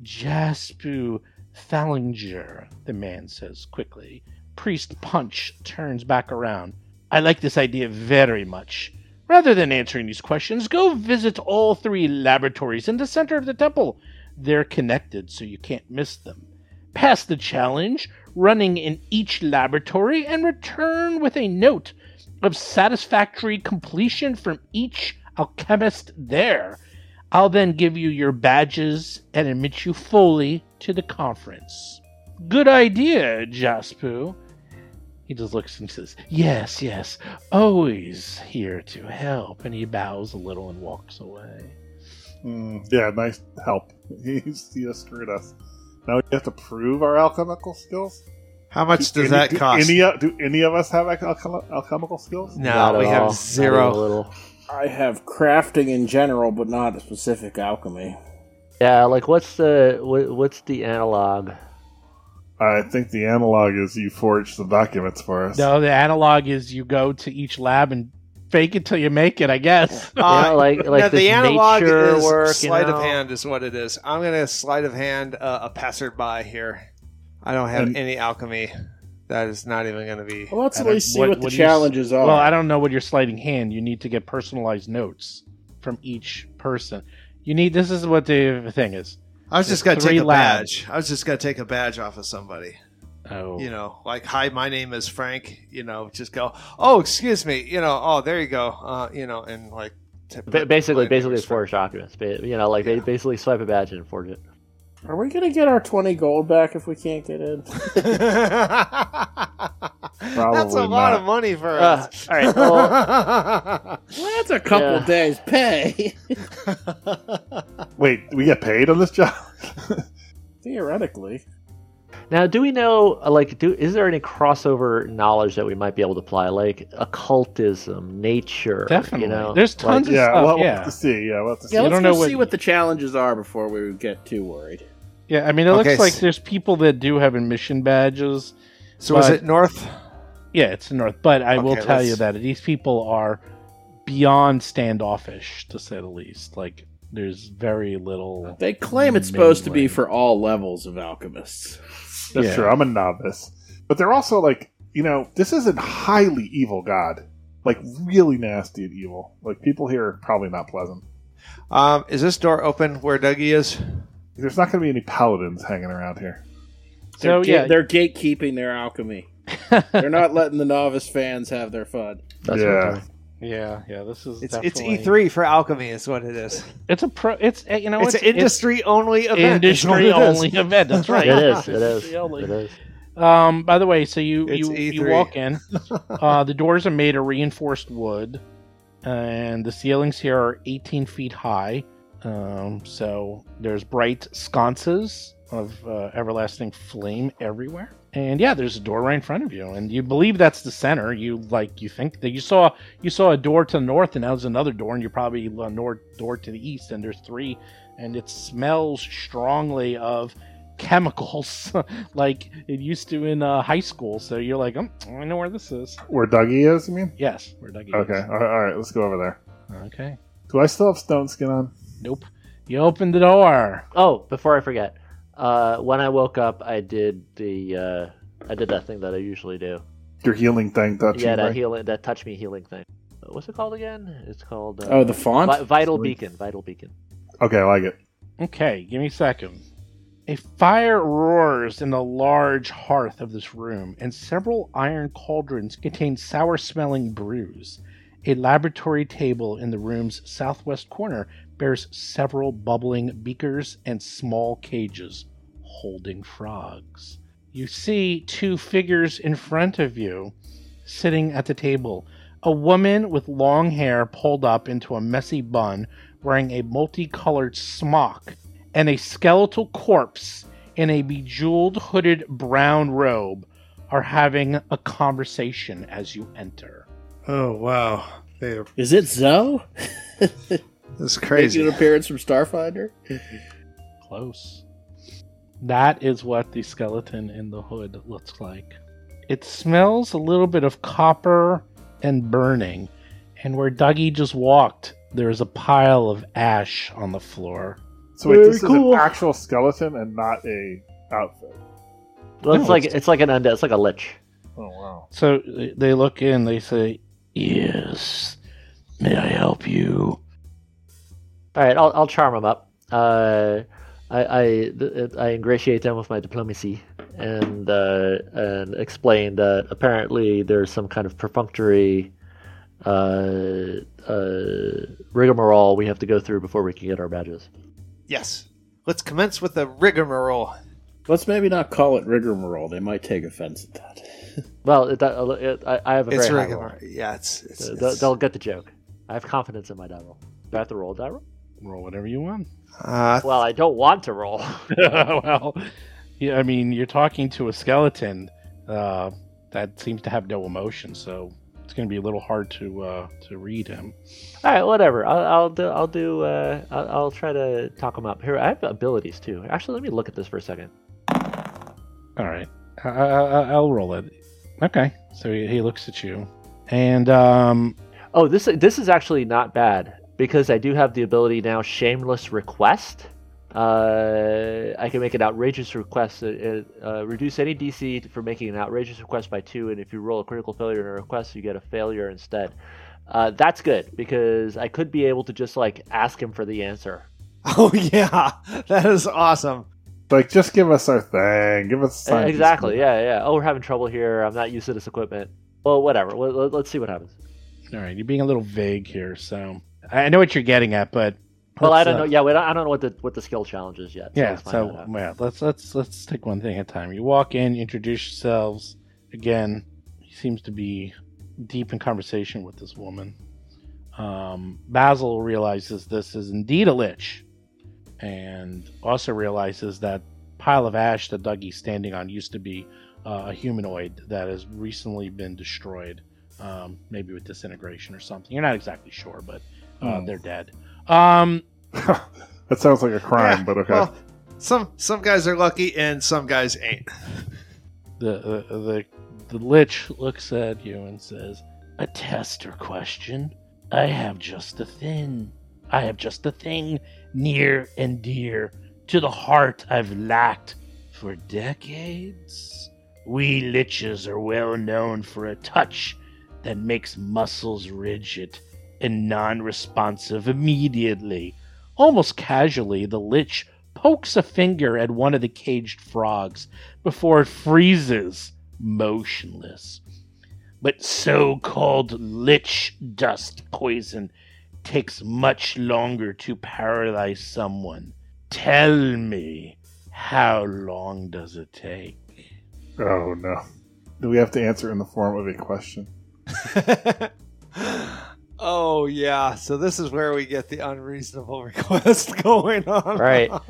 B: Jaspu Thallinger, the man says quickly. Priest Punch turns back around. I like this idea very much. Rather than answering these questions, go visit all three laboratories in the center of the temple. They're connected, so you can't miss them. Pass the challenge, running in each laboratory, and return with a note of satisfactory completion from each alchemist there. I'll then give you your badges and admit you fully to the conference. Good idea, Jaspu. He just looks and says, Yes, yes, always here to help. And he bows a little and walks away.
C: Mm, yeah, nice help. He's he just screwed us. Now we have to prove our alchemical skills.
D: How much does
C: Any-
D: that
C: do
D: cost?
C: Any, do any of us have alchem- alchemical skills?
D: no,
F: Not
D: we have
F: Not a
D: zero.
F: little.
E: I have crafting in general, but not specific alchemy.
F: Yeah, like what's the what, what's the analog?
C: I think the analog is you forge the documents for us.
B: No, the analog is you go to each lab and fake it till you make it, I guess.
F: You know, like like
D: no, the analog is
F: work.
D: sleight
F: you know?
D: of hand is what it is. I'm gonna sleight of hand uh, a passerby here. I don't have
C: And-
D: any alchemy. That is not even gonna be.
E: Well, let's
B: I
E: at
B: don't-
E: least see
B: what-
E: what, the
B: what do you s-
E: challenges are.
B: Well, I don't know what you're sliding hand. You need to get personalized notes from each person. You need this is what the thing is.
D: I was just gonna
B: three
D: take a
B: labs.
D: badge. I was just gonna take a badge off of somebody.
B: Oh,
D: You know, like hi, my name is Frank. You know, just go. Oh, excuse me. You know, oh, there you go. Uh, you know, and like. t-
F: Ba- basically,
D: my name
F: basically
D: is
F: it's forged documents. Ba- You know, like they basically swipe a badge and forge it.
E: Are we gonna get our twenty gold back if we can't get in?
D: Frank. That's a
C: Probably
D: lot of money for
F: Uh,
D: us.
F: all right. Well,
E: Well, that's a couple
F: Yeah.
E: days pay.
C: Wait, we get paid on this job?
E: Theoretically,
F: now, do we know? uh, Like, do is there any crossover knowledge that we might be able to apply, like occultism, nature?
B: definitely.
F: You know,
B: There's
F: like-
B: tons of
C: yeah,
B: stuff.
C: well, we'll
B: yeah,
C: have to see. Yeah, we'll have to see.
E: yeah. Let's
B: don't
E: go
B: know what-
E: see what the challenges are before we get too worried.
B: Yeah. I mean, it
D: Okay,
B: looks like
D: s-
B: there's people that do have admission badges.
D: so was
B: But-
D: it North?
B: Yeah, it's the north. But I will tell you
D: let's-
B: that these people are beyond standoffish, to say the least. Like, there's very little.
E: They claim it's supposed to be for all levels of alchemists.
C: That's
B: Yeah.
C: true. I'm a novice. But they're also like, you know, this is a highly evil god. Like, really nasty and evil. Like, people here are probably not pleasant.
D: Um, is this door open where Dougie is?
C: There's not going to be any paladins hanging around here.
E: They're,
B: So
E: ga-
B: yeah,
E: they're gatekeeping their alchemy. They're not letting the novice fans have their fun.
F: That's
C: yeah.
F: what
B: yeah, yeah. This is
D: It's it's E3 for alchemy is what it is.
B: It's a pro. It's uh, you know
D: it's,
B: it's,
D: an industry only event.
B: industry
D: it is.
B: only event. That's right.
F: it is. It is. It is.
B: Um, by the way, so you
D: It's
B: you, you
D: E3.
B: walk in. Uh, the doors are made of reinforced wood, and the ceilings here are 18 feet high. Um, so there's bright sconces of uh, everlasting flame everywhere. And yeah, there's a door right in front of you, and you believe that's the center. You like you think that you saw you saw a door to the north, and now there's another door, and you're probably a north door to the east, and there's three, and it smells strongly of chemicals like it used to in uh, high school. So you're like, um, I know where this is.
C: Where Dougie is, you mean?
B: Yes, where Dougie
C: Okay.
B: is.
C: All right, let's go over there.
B: Okay.
C: Do I still have stone skin on?
B: Nope. You opened the door.
F: Oh, before I forget, uh, when I woke up, I did the uh, I did that thing that I usually do.
C: Your healing thing touching
F: yeah, that
C: right?
F: healing, that touch me healing thing. What's it called again? It's called uh,
E: Oh, the font.
F: Vi- Vital Beacon. Vital Beacon.
C: Okay, I like it.
B: Okay, give me a second. A fire roars in the large hearth of this room, and several iron cauldrons contain sour smelling brews. A laboratory table in the room's southwest corner bears several bubbling beakers and small cages holding frogs. You see two figures in front of you sitting at the table. A woman with long hair pulled up into a messy bun, wearing a multicolored smock, and a skeletal corpse in a bejeweled hooded brown robe are having a conversation as you enter.
D: Oh wow, they
E: Is it Zoe?
D: this is crazy.
E: Making an appearance from Starfinder?
B: Close. That is what the skeleton in the hood looks like. It smells a little bit of copper and burning, and where Dougie just walked, there is a pile of ash on the floor.
C: So wait,
B: Very
C: this
B: cool.
C: is an actual skeleton and not a outfit.
F: Well, it's
B: No,
F: like
B: it's-
F: it's like an undead. It's like a lich.
C: Oh wow.
B: So they- they look in, they say, Yes, may I help you?
F: All right, I'll I'll charm them up. Uh, I I, I ingratiate them with my diplomacy and uh, and explain that apparently there's some kind of perfunctory uh, uh, rigmarole we have to go through before we can get our badges.
D: Yes. Let's commence with the rigmarole.
E: Let's maybe not call it rigmarole. They might take offense at that.
F: Well, it, that, it, I, I have a
D: It's
F: very high roll.
D: rigmarole. Yeah, it's, it's,
F: Uh,
D: it's-
F: they'll, they'll get the joke. I have confidence in my die roll. Do I have to roll a die roll?
B: Roll whatever you want.
D: uh,
F: Well, I don't want to roll.
B: well, yeah, I mean, you're talking to a skeleton uh, that seems to have no emotion, so it's going to be a little hard to uh, to read him.
F: All right, whatever. I'll, I'll do. I'll do. Uh, I'll, I'll try to talk him up. Here, I have abilities too. Actually, let me look at this for a second.
B: All right, I, I, I- I'll roll it. Okay, so he, he looks at you, and um,
F: Oh, this this is actually not bad because I do have the ability now. Shameless request. Uh, I can make an outrageous request. Uh, uh, reduce any DC for making an outrageous request by two, and if you roll a critical failure in a request, you get a failure instead. Uh, that's good because I could be able to just like ask him for the answer.
D: oh yeah, that is awesome.
C: Like, just give us our thing. Give us
F: Uh, exactly. Yeah, yeah. Oh, we're having trouble here. I'm not used to this equipment. Well, whatever. Let, let, let's see what happens.
B: all right, you're being a little vague here, so I know what you're getting at, but
F: Well, I don't
B: uh,
F: know. Yeah, wait, I don't know what the what the skill challenge is yet.
B: Yeah, so yeah, let's let's let's take one thing at a time. You walk in, you introduce yourselves. Again, he seems to be deep in conversation with this woman. Um, Basil realizes this is indeed a lich, and also realizes that pile of ash that Dougie's standing on used to be uh, a humanoid that has recently been destroyed, um, maybe with disintegration or something. You're not exactly sure, but uh, they're dead. Um,
C: that sounds like a crime,
D: Yeah,
C: but okay.
D: Well, some some guys are lucky and some guys ain't.
B: the the the, the lich looks at you and says, "A tester question? I have just a thing. I have just a thing near and dear to the heart I've lacked for decades. We liches are well known for a touch that makes muscles rigid and non-responsive immediately." Almost casually, the lich pokes a finger at one of the caged frogs before it freezes motionless. But so called lich dust poison takes much longer to paralyze someone. Tell me, how long does it take?
C: oh no. Do we have to answer in the form of a question?
D: oh yeah, so this is where we get the unreasonable request going on.
F: Right.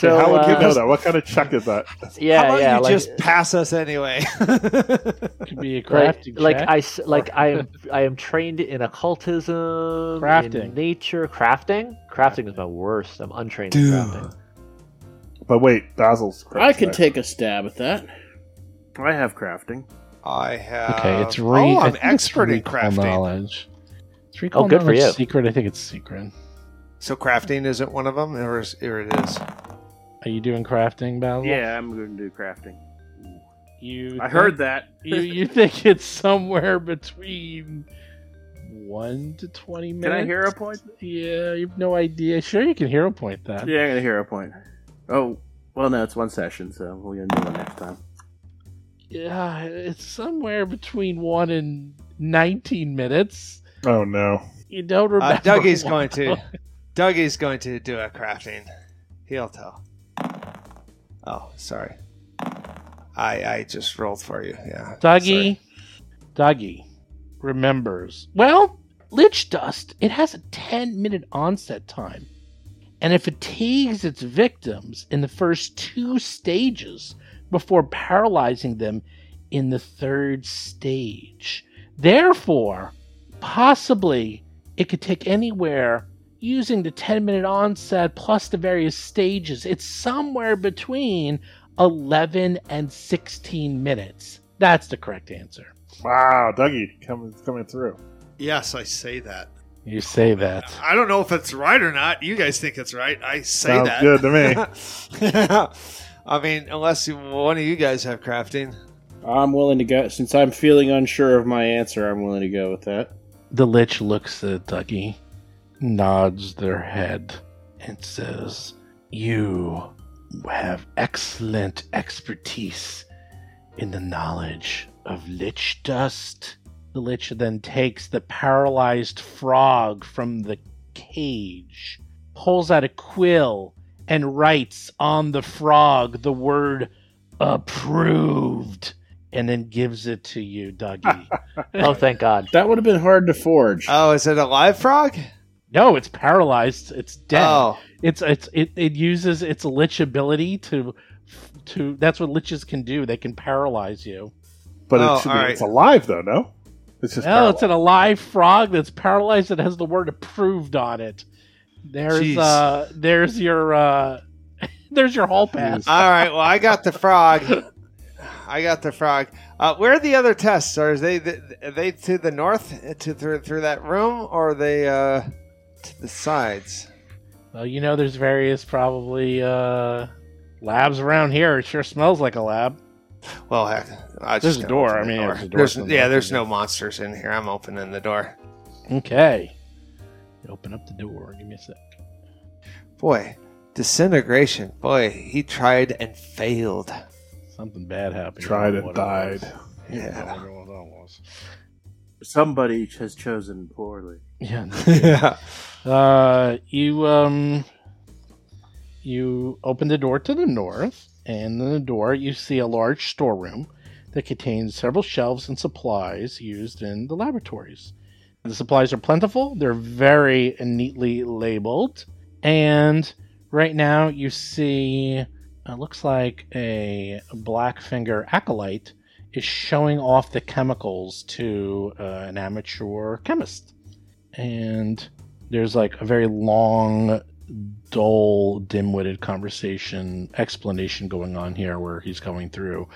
F: So
C: How would you
F: uh,
C: know that? What kind of check is that?
F: Yeah,
D: How about
F: yeah.
D: you
F: like,
D: just pass us anyway?
B: Could be a
F: like,
B: crafting
F: like
B: check.
F: I s- like I am I am trained in occultism,
B: Crafting.
F: in nature, crafting. Crafting is my worst. I'm untrained in crafting.
C: But wait, Basil's. correct
E: I can take a stab at that. I have crafting.
D: I have.
B: okay, it's re-
D: oh,
B: I
D: I'm
B: think it's
D: expert in
B: recall
D: crafting.
B: knowledge. It's recall
F: Oh, good for you.
B: Secret. I think it's secret.
D: So crafting isn't one of them, or, is, or it is?
B: Are you doing crafting, Basil?
E: Yeah, I'm going to do crafting.
B: You.
E: I
B: think-
E: heard that.
B: you you think it's somewhere between one to twenty minutes?
E: Can
B: minutes.
E: I hero point?
B: Yeah, you have no idea. Sure, you can hero point that.
E: Yeah, I'm gonna hero point. Oh, well, no, it's one session, so we're gonna do one next time.
B: Yeah, it's somewhere between one and nineteen minutes.
C: Oh no.
B: You don't remember.
D: Uh, Dougie's
B: what-
D: going to. Dougie's going to do a crafting. He'll tell. Oh, sorry. I I just rolled for you. Yeah.
B: Dougie, Dougie remembers. Well, Lich Dust, it has a 10 minute onset time. And it fatigues its victims in the first two stages before paralyzing them in the third stage. Therefore, possibly it could take anywhere using the 10 minute onset plus the various stages. It's somewhere between 11 and 16 minutes. That's the correct answer.
C: Wow, Dougie coming coming through.
G: Yes, I say that.
B: You say that.
G: I don't know if it's right or not. You guys think it's right. I say
C: Sounds
G: that.
C: good to me.
D: I mean, unless you, one of you guys have crafting.
E: I'm willing to go since I'm feeling unsure of my answer. I'm willing to go with that.
B: The Lich looks at Dougie, nods their head, and says, You have excellent expertise in the knowledge of Lich dust. The Lich then takes the paralyzed frog from the cage, pulls out a quill, and writes on the frog the word approved, and then gives it to you, Dougie.
F: Oh, thank God.
E: That would have been hard to forge.
D: Oh, is it a live frog?
B: No, it's paralyzed. It's dead.
D: Oh,
B: It's it's it, it uses its lich ability to to that's what liches can do. They can paralyze you.
C: But
D: Oh,
C: it should be,
D: all right.
C: it's alive though, no? It's just
B: No, it's an alive frog that's paralyzed that has the word approved on it. There's
D: Jeez.
B: uh there's your uh there's your hall pass.
D: all right. Well, I got the frog. I got the frog. Uh, where are the other tests? Are they are they to the north, to through through that room, or are they uh, to the sides?
B: Well, you know there's various probably uh labs around here. It sure smells like a lab.
D: Well, heck, I
B: There's
D: just
B: a door. I mean,
D: door.
B: door
D: There's- yeah, there's no monsters in here. I'm opening the door.
B: Okay. Open up the door. Give me a sec.
D: Boy, disintegration. Boy, he tried and failed.
B: Something bad happened.
C: tried and
B: don't know what it
C: died.
D: Yeah.
B: I don't what that was.
E: Somebody has chosen poorly.
B: Yeah.
D: yeah.
B: Uh, you um, you open the door to the north, and in the door you see a large storeroom that contains several shelves and supplies used in the laboratories. The supplies are plentiful. They're very neatly labeled, and right now you see it looks like a Blackfinger acolyte is showing off the chemicals to uh, an amateur chemist, and there's like a very long, dull, dim-witted conversation explanation going on here, where he's going through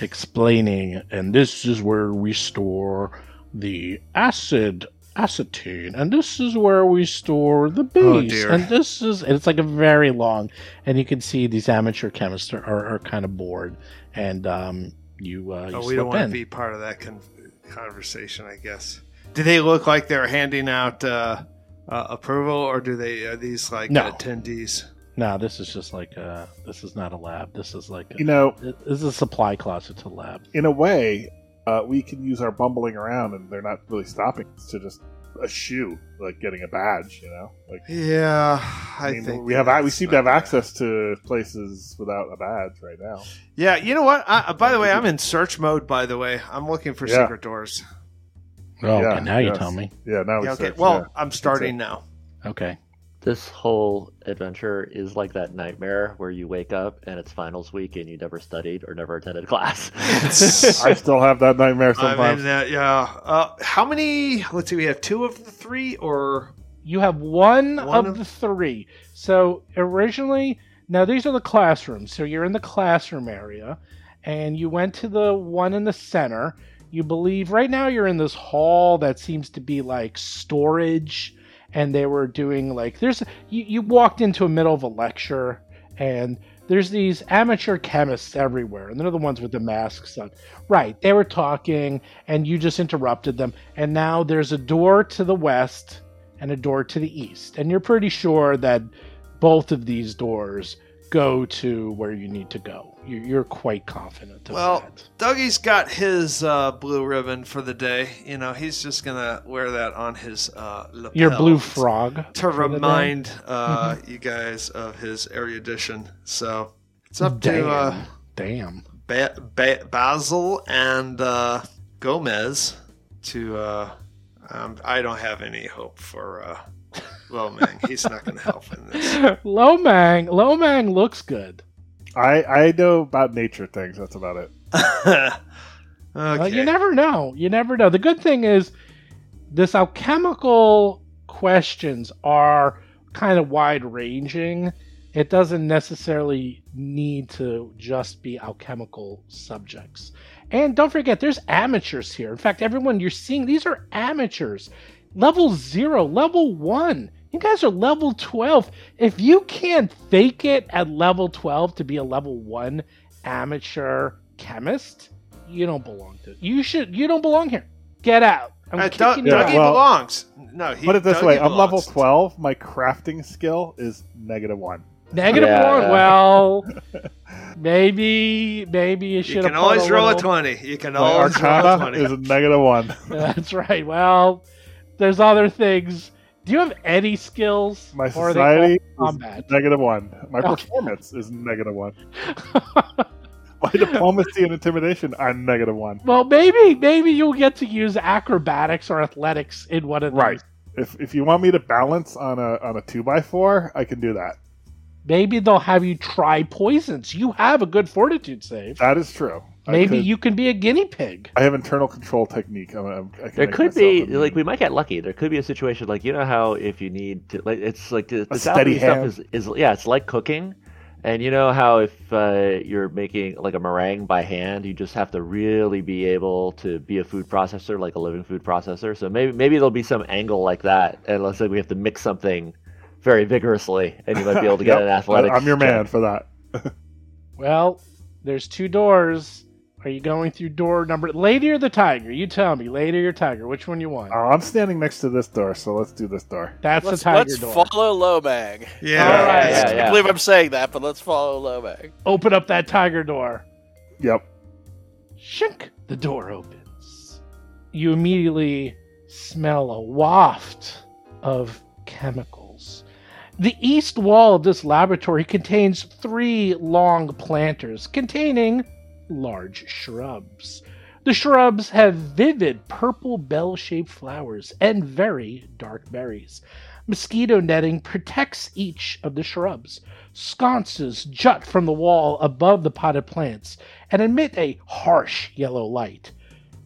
B: explaining, and this is where we store the acid acetine, and this is where we store the
G: Oh,
B: base,
G: dear.
B: and this is and it's like a very long, and you can see these amateur chemists are, are, are kind of bored, and um, you uh, you
G: Oh, we don't want
B: in.
G: to be part of that con- conversation, I guess. Do they look like they're handing out uh, uh, approval, or do they are these like
B: No.
G: attendees?
B: No, this is just like uh this is not a lab. This is like a,
C: You know,
B: this is a supply closet to lab.
C: in a way, uh, we can use our bumbling around, and they're not really stopping us to just a shoe, like getting a badge. You know, like
G: Yeah, I,
C: I, mean,
G: think
C: we have we seem to have
G: not
C: access to places without a badge right now.
G: Yeah, you know what? I, by the way, I'm in search mode. By the way, I'm looking for
C: Yeah.
G: secret doors.
B: Oh,
C: Yeah,
B: okay, now you tell me.
C: Yeah, now we
G: Yeah, okay.
C: search,
G: Well,
C: yeah.
G: I'm starting now.
B: Okay.
F: This whole adventure is like that nightmare where you wake up and it's finals week and you never studied or never attended class.
C: I still have that nightmare
G: I'm
C: sometimes.
G: that. Yeah. Uh, how many? Let's see. We have two of the three, or
B: You have one,
G: One
B: of
G: of-
B: the three. So originally, now these are the classrooms. So you're in the classroom area, and you went to the one in the center. You believe right now you're in this hall that seems to be like storage, and they were doing like there's you, you walked into a middle of a lecture, and there's these amateur chemists everywhere, and they're the ones with the masks on. Right, they were talking, and you just interrupted them, and now there's a door to the west and a door to the east, and you're pretty sure that both of these doors go to where you need to go. You- You're quite confident
G: Well,
B: that.
G: Dougie's got his uh, blue ribbon for the day. You know, he's just gonna wear that on his uh, lapel
B: Your blue frog.
G: to
B: for the day.
G: remind uh, you guys of his erudition. So it's up
B: Damn.
G: to uh,
B: Damn.
G: ba- ba- Basil and uh, Gomez to. Uh, um, I don't have any hope for uh, Lomang. He's not going to help in this.
B: Lomang. Lomang looks good.
C: I I know about nature things. That's about it.
G: okay.
B: Well, you never know. You never know. The good thing is, this alchemical questions are kind of wide ranging. It doesn't necessarily need to just be alchemical subjects. And don't forget, there's amateurs here. In fact, everyone you're seeing, these are amateurs. Level zero, level one. You guys are level 12. If you can't fake it at level 12 to be a level one amateur chemist, you don't belong to. You should. You don't belong here. Get out. I'm
G: Uh,
B: kicking
G: Doug-
B: you
C: Yeah,
G: Dougie
B: out.
C: well-
G: belongs. No, he,
C: Put it this
G: Dougie
C: way: I'm level twelve. My crafting skill is negative one.
B: Negative
F: Yeah,
B: one.
F: yeah.
B: Well, maybe maybe you should
G: You
B: have.
G: can always
B: a
G: roll a twenty. You can
C: My
G: always roll a
C: arcana
G: twenty.
C: is a negative one.
B: That's right. Well, there's other things. Do you have any skills?
C: My
B: Or are they
C: society
B: combat.
C: negative one. My
B: Okay.
C: performance is negative one. My diplomacy and intimidation are negative one.
B: well, maybe maybe you'll get to use acrobatics or athletics in one of those.
C: Right. If if you want me to balance on a on a two by four, I can do that.
B: Maybe they'll have you try poisons. You have a good fortitude save.
C: That is true. I
B: Maybe
C: could-
B: you can be a guinea pig.
C: I have internal control technique. I'm, I'm, I
F: There could be
C: immune.
F: like we might get lucky. There could be a situation like you know how if you need to like it's like the, the
C: steady
F: Japanese stuff is, is yeah it's like cooking, and you know how if uh, you're making like a meringue by hand, you just have to really be able to be a food processor like a living food processor. So maybe maybe there'll be some angle like that, and let's say we have to mix something very vigorously, and you might be able to get
C: Yep.
F: an athletic.
C: I'm your
F: check.
C: man for that.
B: Well, there's two doors. Are you going through door number Lady or the Tiger? You tell me, Lady or Tiger, which one you want?
C: Uh, I'm standing next to this door, so let's do this door.
B: That's
H: Let's,
B: the Tiger door.
H: let's follow Lomang.
G: Yeah.
B: All right.
H: I
F: Yeah,
H: can't believe I'm saying that, but let's follow Lomang.
B: Open up that Tiger door.
C: Yep.
B: Shink! The door opens. You immediately smell a waft of chemicals. The east wall of this laboratory contains three long planters containing large shrubs. The shrubs have vivid purple bell shaped flowers and very dark berries. Mosquito netting protects each of the shrubs. Sconces jut from the wall above the potted plants and emit a harsh yellow light.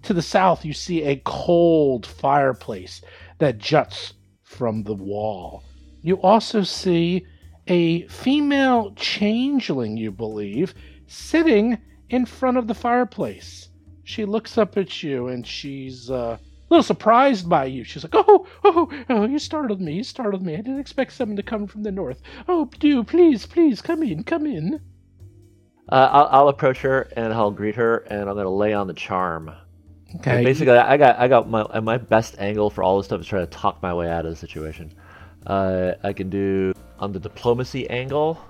B: To the south, you see a cold fireplace that juts from the wall. You also see a female changeling, you believe, sitting in front of the fireplace. She looks up at you and she's uh, a little surprised by you. She's like, "Oh, oh, oh! You startled me! You startled me! I didn't expect someone to come from the north. Oh, do please, please come in, come in."
F: Uh, I'll, I'll approach her and I'll greet her, and I'm gonna lay on the charm.
B: Okay.
F: Basically, I got I got my my best angle for all this stuff is try to talk my way out of the situation. Uh, I can do on the diplomacy angle.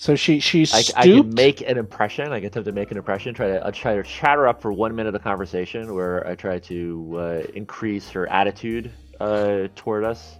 B: So she she
F: I. I can make an impression. I can attempt to make an impression. Try to I try to chatter up for one minute of conversation where I try to uh, increase her attitude uh, toward us,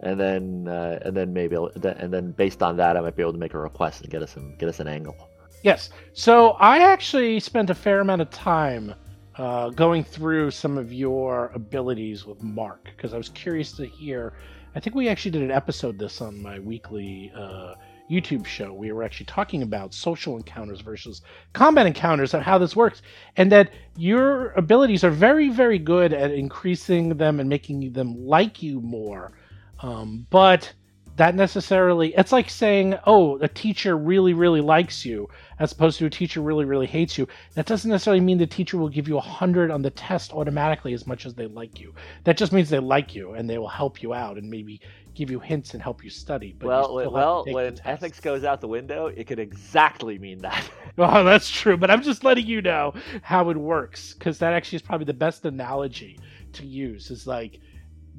F: and then uh, and then maybe I'll- and then based on that, I might be able to make a request and get us an, get us an angle.
B: Yes. So I actually spent a fair amount of time uh, going through some of your abilities with Mark because I was curious to hear. I think we actually did an episode this on my weekly uh, YouTube show. We were actually talking about social encounters versus combat encounters and how this works, and that your abilities are very, very good at increasing them and making them like you more. Um, but that necessarily it's like saying oh a teacher really really likes you as opposed to a teacher really really hates you that doesn't necessarily mean the teacher will give you a 100 on the test automatically as much as they like you that just means they like you and they will help you out and maybe give you hints and help you study. But
F: well,
B: to
F: well, when ethics goes out the window, it could exactly mean that.
B: Well, oh, that's true, but I'm just letting you know how it works because that actually is probably the best analogy to use. Is like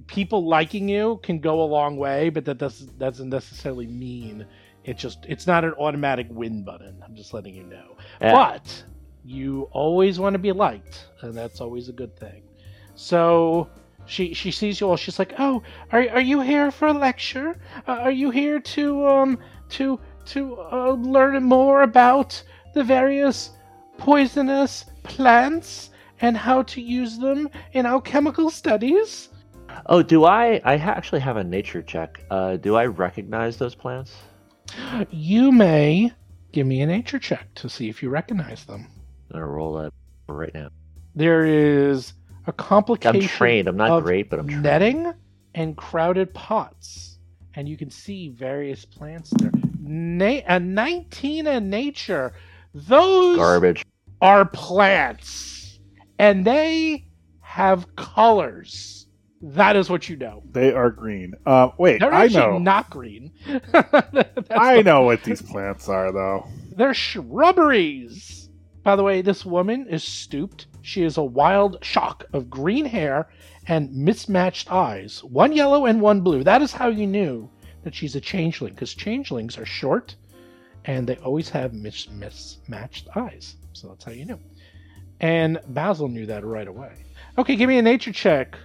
B: people liking you can go a long way, but that doesn't doesn't necessarily mean it just it's not an automatic win button. I'm just letting you know.
F: Yeah.
B: But you always want to be liked, and that's always a good thing. So she she sees you all. She's like, "Oh, are are you here for a lecture? Uh, are you here to um to to uh, learn more about the various poisonous plants and how to use them in alchemical studies?"
F: Oh, do I? I ha- actually have a nature check. Uh, do I recognize those plants?
B: You may give me a nature check to see if you recognize them.
F: I'm gonna roll that right now.
B: There is a complication.
F: I'm trained. I'm not
B: of
F: great, but I'm trained.
B: netting and crowded pots, and you can see various plants there. Na- a 19 in nature. Those
F: Garbage.
B: are plants, and they have colors. That is what you know.
C: They are green. Uh, wait,
B: They're
C: I know.
B: not green.
C: I
B: the-
C: know what these plants are, though.
B: They're shrubberies. By the way, this woman is stooped. She is a wild shock of green hair and mismatched eyes, one yellow and one blue. That is how you knew that she's a changeling, because changelings are short and they always have mis- mismatched eyes. So that's how you knew. And Basil knew that right away. Okay, give me a nature check,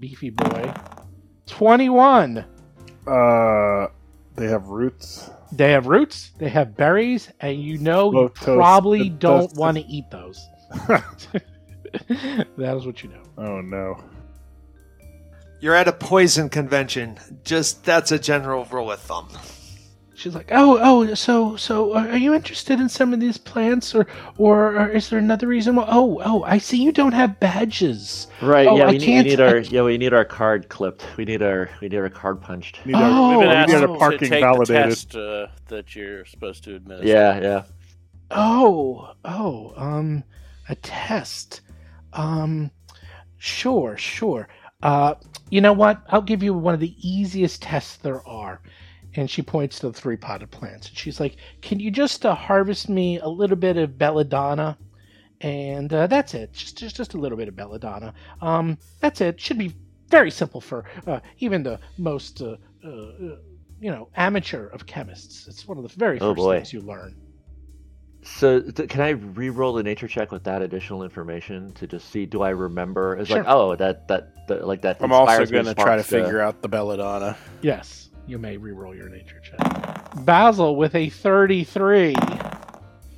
B: beefy boy. 21.
C: Uh, they have roots.
B: They have roots, they have berries, and you know you
C: toast-
B: probably don't
C: toast-
B: want to eat those. that is what you know.
C: Oh no.
D: You're at a poison convention. Just that's a general rule of thumb.
B: She's like, "Oh, oh, so, so, uh, are you interested in some of these plants, or, or, or is there another reason? Why? Oh, oh, I see you don't have badges.
F: Right.
B: Oh,
F: yeah, we need, we
B: can't-
F: need our
B: can't-
F: yeah we need our card clipped. We need our we need our card punched.
C: Need
B: Oh,
C: our,
E: We've been asked
C: need our
E: to
C: parking
E: take
C: validated.
E: the test uh, that you're supposed to administer.
F: Yeah, yeah.
B: Oh, oh, um, a test. Um, sure, sure. Uh, you know what? I'll give you one of the easiest tests there are. And she points to the three potted plants. And she's like, Can you just uh, harvest me a little bit of belladonna? And uh, that's it. Just, just, just a little bit of belladonna. Um, that's it. Should be very simple for uh, even the most, uh, uh, you know, amateur of chemists. It's one of the very
F: Oh,
B: first
F: boy.
B: things you learn.
F: So th- can I re-roll the nature check with that additional information to just see do I remember? It's
B: Sure.
F: like oh that that, that like that.
E: I'm also going to try to figure out the belladonna.
B: Yes, you may re-roll your nature check. Basil with a 33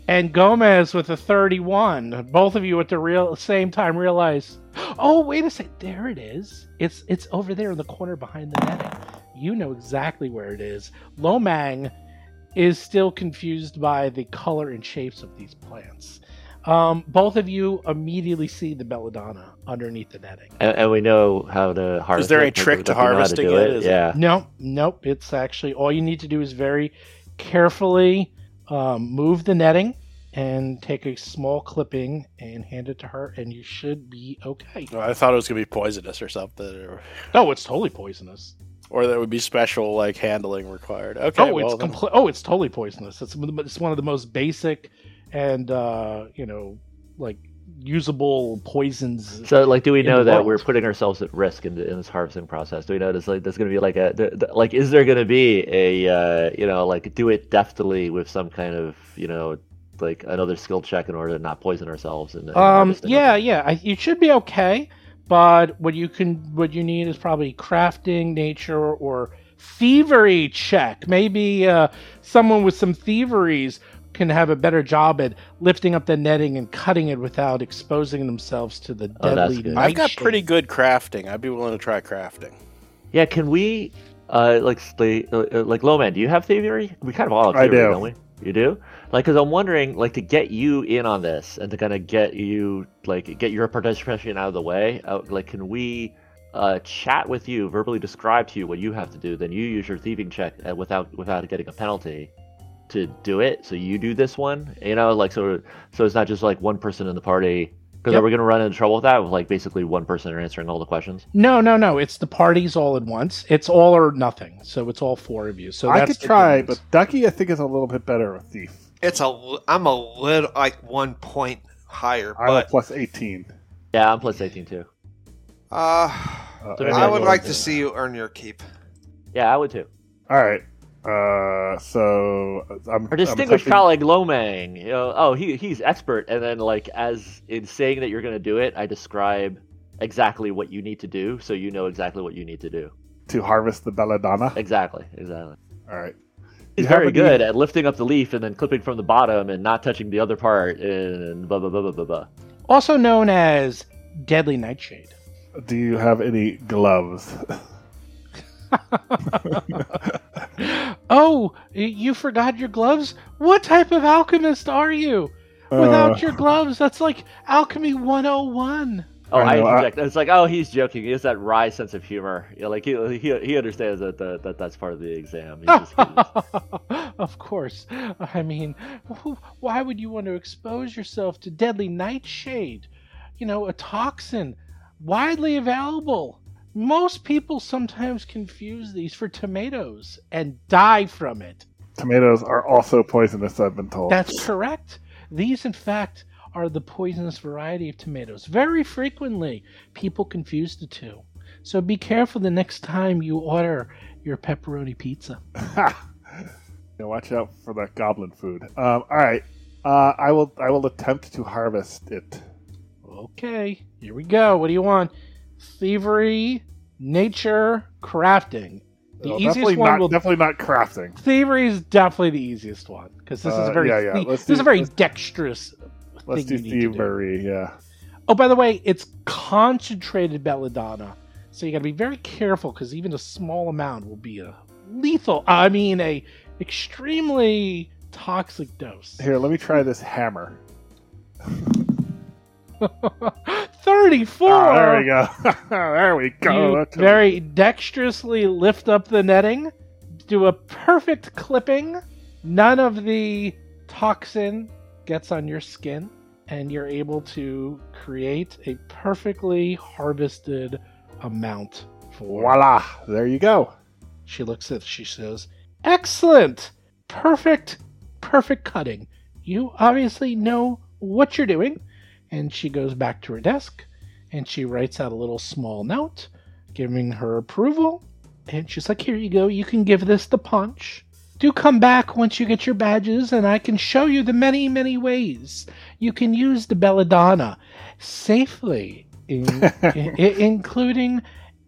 B: and Gomez with a 31. Both of you at the real same time realize, "Oh, wait a second, there it is. It's it's over there in the corner behind the netting." You know exactly where it is. Lomang is still confused by the color and shapes of these plants. Um, both of you immediately see the belladonna underneath the netting.
F: And, and we know how to harvest. It.
E: Is there
F: it,
E: a trick to
F: definitely know how
E: harvesting
F: do
E: it? Is it-
F: Yeah.
B: No, nope. It's actually all you need to do is very carefully um, move the netting and take a small clipping and hand it to her, and you should be okay.
E: Well, I thought it was going to be poisonous or something, or,
B: Oh, it's totally poisonous.
E: Or that would be special like handling required. Okay,
B: oh,
E: well,
B: it's
E: then-
B: complete. Oh, it's totally poisonous. It's it's one of the most basic and uh, you know like usable poisons.
F: So, like, do we know that
B: world.
F: we're putting ourselves at risk in, in this harvesting process? Do we know there's like there's going to be like a th- th- like is there going to be a uh, you know like do it deftly with some kind of you know like another skill check in order to not poison ourselves and, and
B: Um, yeah,
F: it?
B: yeah, I, you should be okay. But what you can, what you need is probably crafting, nature, or thievery check. Maybe uh, someone with some thieveries can have a better job at lifting up the netting and cutting it without exposing themselves to the
F: Oh, that's
B: deadly.
E: I've got pretty good crafting. I'd be willing to try crafting.
F: Yeah, can we, uh, like, stay, uh, uh, like, Lomang, do you have thievery? We kind of all have
C: I
F: thievery,
C: do.
F: don't we? You do? Like, because I'm wondering, like, to get you in on this and to kind of get you, like, get your participation out of the way, uh, like, can we uh, chat with you, verbally describe to you what you have to do, then you use your thieving check uh, without without getting a penalty to do it. So you do this one, you know, like, so so it's not just like one person in the party Because
B: Yep.
F: are we going to run into trouble with that? With like basically one person answering all the questions?
B: No, no, no. It's the parties all at once. It's all or nothing. So it's all four of you. So
C: I could try,
B: difference.
C: but Dougie, I think, is a little bit better with Thief.
G: It's a. li- I'm a little like one point higher,
C: I'm a
G: but
C: plus 18.
F: Yeah, I'm plus 18 too.
G: uh,
C: Uh,
F: So
G: I
F: I'll
G: would like to see you earn your keep.
F: Yeah, I would too.
C: all right. Uh, so I'm.
F: Our distinguished
C: I'm
F: colleague Lomang. You know, oh, he he's expert, and then like as in saying that you're going to do it, I describe exactly what you need to do, so you know exactly what you need to do.
C: to harvest the belladonna.
F: Exactly, exactly.
C: All right.
F: He's very good at lifting up the leaf and then clipping from the bottom and not touching the other part and blah blah blah blah blah blah.
B: also known as Deadly Nightshade.
C: Do you have any gloves?
B: oh, you forgot your gloves? What type of alchemist are you? Without
C: Uh,
B: your gloves, that's like alchemy 101.
F: Oh,
C: I
F: I,
C: know, uh, I-
F: interject. It's like, oh, he's joking. He has that wry sense of humor. You know, like he, he he understands that, that, that that's part of the exam. He's just-
B: of course. I mean, wh- why would you want to expose yourself to deadly nightshade? You know, a toxin widely available. Most people sometimes confuse these for tomatoes and die from it.
C: tomatoes are also poisonous, I've been told.
B: That's correct. These, in fact, are the poisonous variety of tomatoes. Very frequently, people confuse the two. So be careful the next time you order your pepperoni pizza.
C: Yeah, watch out for that goblin food. Um, all right. Uh, I will. I will attempt to harvest it.
B: Okay, here we go. What do you want? Thievery, nature, crafting. The
C: Well,
B: easiest
C: definitely
B: one
C: not.
B: will.
C: Definitely not crafting.
B: Thievery is definitely the easiest one because this is
C: Uh,
B: a very
C: yeah, yeah,
B: this is a very
C: let's-
B: dexterous.
C: Let's do
B: to do.
C: thievery. Yeah.
B: Oh, by the way, it's concentrated belladonna, so you got to be very careful because even a small amount will be a lethal. I mean, a extremely toxic dose.
C: Here, let me try this hammer.
B: Thirty-four.
C: Ah, there we go. there we go.
B: You very dexterously lift up the netting, do a perfect clipping. None of the toxin gets on your skin, and you're able to create a perfectly harvested amount for.
C: Voila! There you go.
B: She looks at. She says, "Excellent, perfect, perfect cutting. You obviously know what you're doing." And she goes back to her desk, and she writes out a little small note, giving her approval. And she's like, "Here you go. You can give this the punch. Do come back once you get your badges, and I can show you the many, many ways you can use the belladonna safely, in, i- i- including."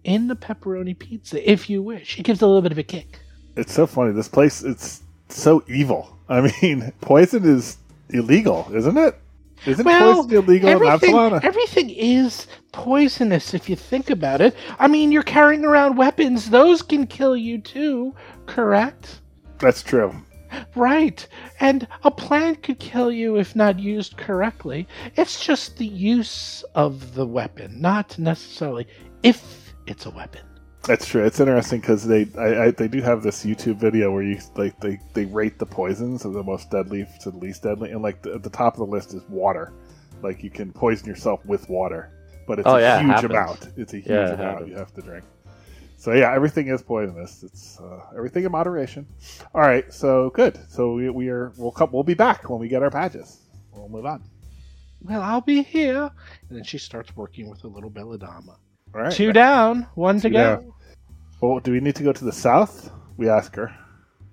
B: In the pepperoni pizza, if you wish. It gives a little bit of a kick.
C: It's so funny. This place. It's so evil. I mean, poison is illegal, isn't it? Isn't
B: Well,
C: poison illegal in Absalom?
B: everything is poisonous if you think about it. I mean, you're carrying around weapons; those can kill you too. Correct?
C: That's true.
B: Right. And a plant could kill you if not used correctly. It's just the use of the weapon, not necessarily if it's a weapon.
C: That's true. It's interesting because they I, I, they do have this YouTube video where you like they, they rate the poisons of the most deadly to the least deadly, and like the, at the top of the list is water. Like you can poison yourself with water, but it's
F: Oh,
C: a
F: yeah,
C: huge
F: happens.
C: amount. It's a huge
F: Yeah, it
C: amount
F: happens.
C: you have to drink. So yeah, everything is poisonous. It's uh, everything in moderation. All right, so good. So we, we are we'll come we'll be back when we get our badges. We'll move on.
B: Well, I'll be here. And then she starts working with a little belladonna.
C: All right.
B: Two down, one to go.
C: down. Well, do we need to go to the south? We ask her.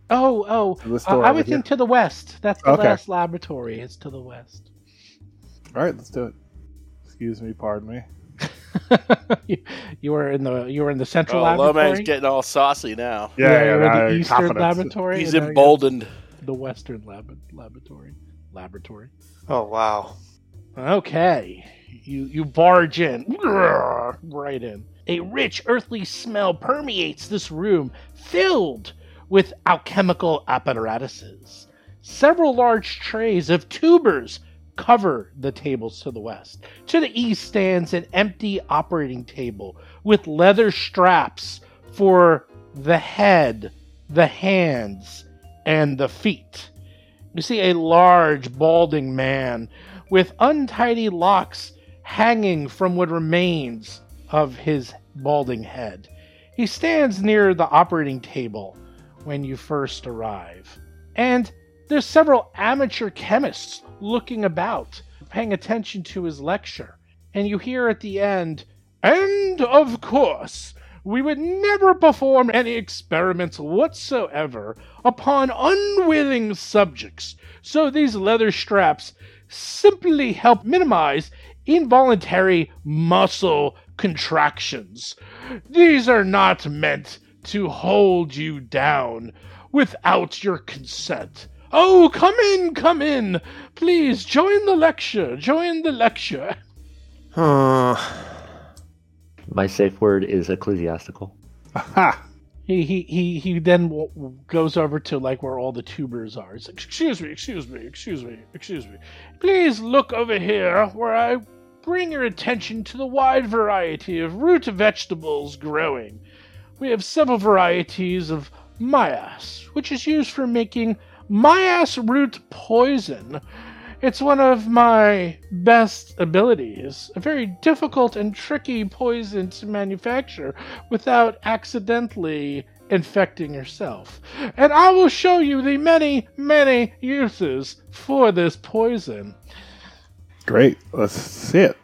B: Oh, oh. Uh, I would
C: here?
B: think to the west. That's the
C: Okay.
B: last laboratory. It's to the west.
C: All right, let's do it. Excuse me, pardon me.
B: you, you were in the you were in the central
H: Oh,
B: laboratory.
H: Lomang's getting all saucy now.
C: Yeah, yeah,
B: you were in the eastern
C: confidence.
B: laboratory.
H: He's
B: and now you're
H: emboldened.
B: The western lab- laboratory. Laboratory.
G: Oh wow.
B: Okay. You you barge in. Right in. A rich earthly smell permeates this room, filled with alchemical apparatuses. Several large trays of tubers cover the tables to the west. To the east stands an empty operating table with leather straps for the head, the hands, and the feet. You see a large, balding man with untidy locks hanging from what remains of his balding head. He stands near the operating table when you first arrive. And there's several amateur chemists looking about, paying attention to his lecture. And you hear at the end, and of course, we would never perform any experiments whatsoever upon unwilling subjects, so these leather straps simply help minimize involuntary muscle contractions. These are not meant to hold you down without your consent. Oh, come in, come in. Please join the lecture, join the lecture.
G: Uh,
F: My safe word is ecclesiastical.
C: Aha!
B: He he he he then w- w- goes over to like where all the tubers are. He's like, "Excuse me, excuse me, excuse me, excuse me. Please look over here where I bring your attention to the wide variety of root vegetables growing. We have several varieties of myas, which is used for making myas root poison. It's one of my best abilities. A very difficult and tricky poison to manufacture without accidentally infecting yourself. And I will show you the many, many uses for this poison.
C: Great. Let's see it.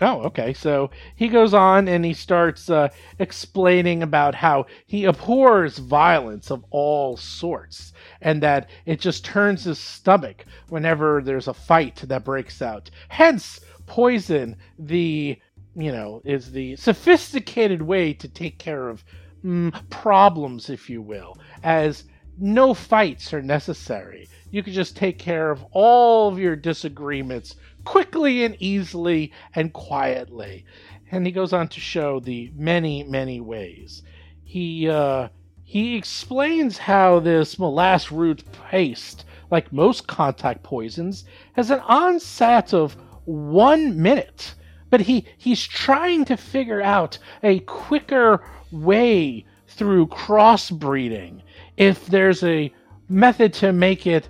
B: Oh, okay. So he goes on and he starts uh, explaining about how he abhors violence of all sorts and that it just turns his stomach whenever there's a fight that breaks out. Hence, poison, the, you know, is the sophisticated way to take care of mm, problems, if you will, as no fights are necessary. You can just take care of all of your disagreements quickly and easily and quietly. And he goes on to show the many, many ways. He uh, he explains how this molass root paste, like most contact poisons, has an onset of one minute. But he, he's trying to figure out a quicker way through crossbreeding. If there's a method to make it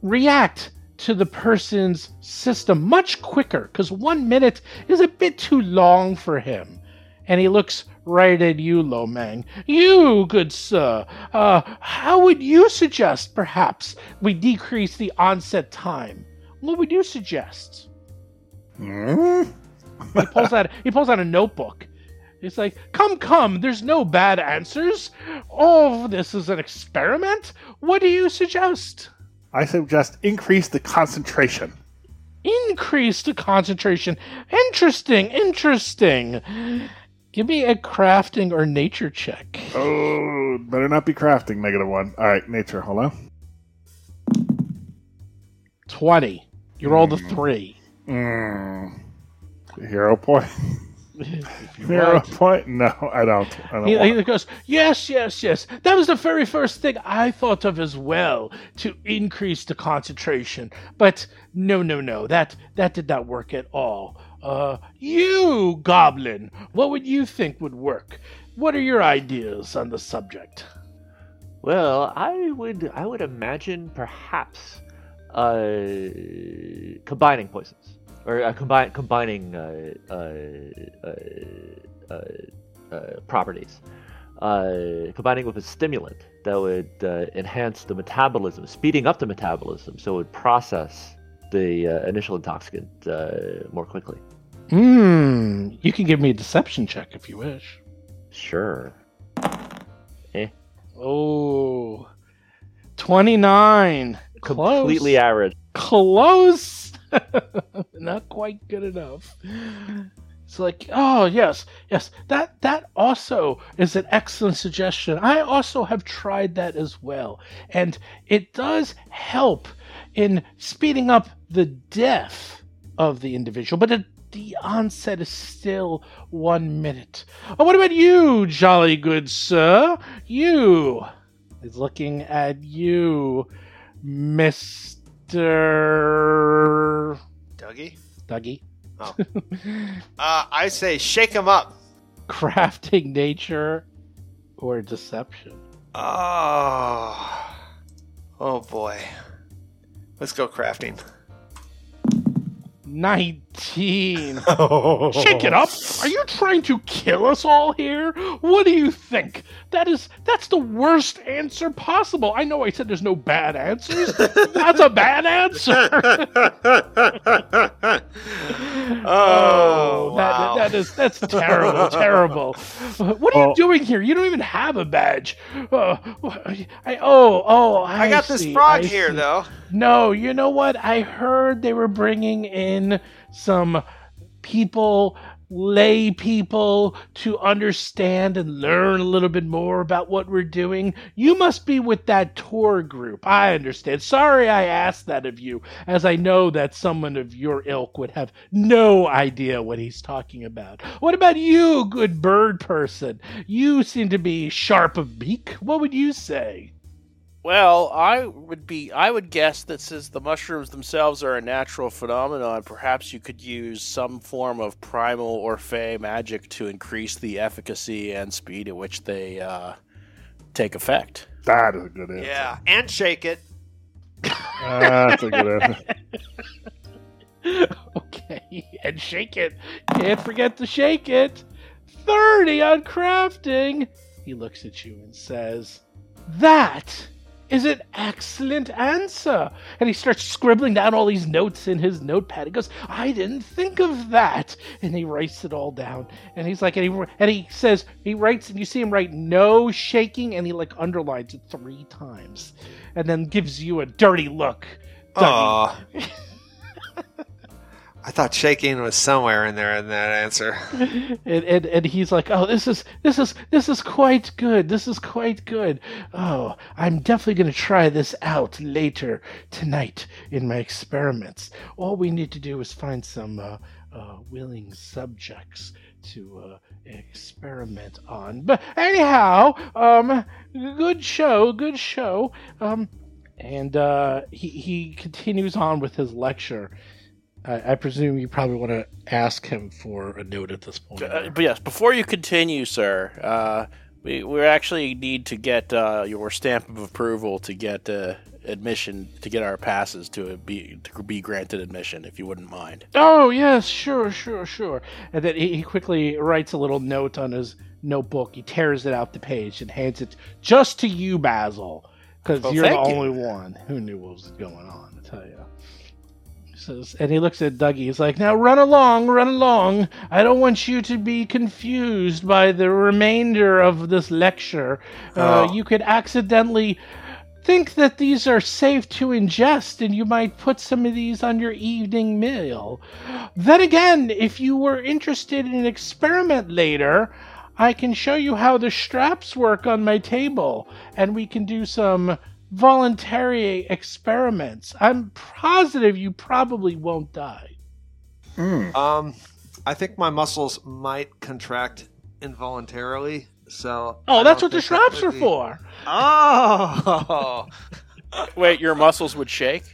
B: react to the person's system much quicker because one minute is a bit too long for him. And he looks right at you, Lomang. You, good sir, uh, how would you suggest, perhaps, we decrease the onset time? What would you suggest?
C: Hmm?
B: He pulls out he pulls out a notebook. He's like, "Come, come. There's no bad answers. All of this is an experiment. What do you suggest?"
C: I suggest increase the concentration.
B: Increase the concentration. Interesting, interesting. Give me a crafting or nature check.
C: Oh, better not be crafting. Negative one. All right, nature. Hold on.
B: 20. You roll the three.
C: Mm. Hero point.
B: If you
C: point. No, I don't. I don't
B: He,
C: want.
B: he goes, Yes, yes, yes. That was the very first thing I thought of as well to increase the concentration. But no, no, no. That that did not work at all. Uh, you, Goblin, what would you think would work? What are your ideas on the subject?
F: Well, I would I would imagine perhaps uh, combining poisons or uh, combine combining uh, uh, uh, uh, uh, properties. Uh, combining with a stimulant that would uh, enhance the metabolism, speeding up the metabolism, so it would process the uh, initial intoxicant uh, more quickly.
B: Hmm. You can give me a deception check if you wish.
F: Sure. Eh.
B: Oh. 29. Close.
F: Completely average.
B: close not quite good enough. It's like oh yes yes. That that also is an excellent suggestion. I also have tried that as well. And it does help in speeding up the death of the individual but it, the onset is still one minute. Oh, what about you jolly good sir? You is looking at you Mr.
G: Dougie?
B: Dougie.
G: Uh, I say shake him up.
B: Crafting nature or deception.
G: Oh. Oh boy. Let's go crafting.
B: 19. Shake it up. Are you trying to kill us all here? What do you think? That is that's the worst answer possible. I know I said there's no bad answers. That's a bad answer.
D: Oh,
B: that,
D: wow.
B: that is that's terrible, terrible. What are you doing here? You don't even have a badge. Uh, I, oh, oh, I,
D: I got this frog
B: I
D: here,
B: see.
D: though.
B: No, you know what? I heard they were bringing in some people, lay people, to understand and learn a little bit more about what we're doing. You must be with that tour group. I understand. Sorry I asked that of you, as I know that someone of your ilk would have no idea what he's talking about. What about you, good bird person? You seem to be sharp of beak. What would you say?
E: Well, I would be. I would guess that since the mushrooms themselves are a natural phenomenon, perhaps you could use some form of primal or fey magic to increase the efficacy and speed at which they uh, take effect.
C: That is a good answer.
D: Yeah, and shake it.
C: That's a good answer.
B: okay, and shake it. Can't forget to shake it. 30 on crafting. He looks at you and says, That is an excellent answer. And he starts scribbling down all these notes in his notepad. He goes, I didn't think of that. And he writes it all down. And he's like, and he, and he says, he writes, and you see him write no shaking, and he like underlines it three times. And then gives you a dirty look. Dougie.
D: Aw. I thought shaking was somewhere in there in that answer.
B: and, and and he's like, "Oh, this is this is this is quite good. This is quite good. Oh, I'm definitely going to try this out later tonight in my experiments. All we need to do is find some uh, uh, willing subjects to uh, experiment on. But anyhow, um, good show, good show. Um, and uh, he he continues on with his lecture." I, I presume you probably want to ask him for a note at this point.
E: Uh, but yes, before you continue, sir, uh, we we actually need to get uh, your stamp of approval to get uh, admission to get our passes to be to be granted admission, if you wouldn't mind.
B: Oh yes, sure, sure, sure. And then he, he quickly writes a little note on his notebook. He tears it out the page and hands it just to you, Basil, because
E: Well,
B: you're the
E: you.
B: only one who knew what was going on. I tell you. Says, and he looks at Dougie. He's like, "Now run along, run along. I don't want you to be confused by the remainder of this lecture. Uh,
D: Oh.
B: You could accidentally." think that these are safe to ingest and you might put some of these on your evening meal. Then again, if you were interested in an experiment later, I can show you how the straps work on my table and we can do some voluntary experiments. I'm positive you probably won't die.
D: Um, I think my muscles might contract involuntarily. So
B: Oh,
D: I
B: that's what the
D: think that
B: straps are
D: be-
B: for.
D: Oh,
E: Wait, your muscles would shake?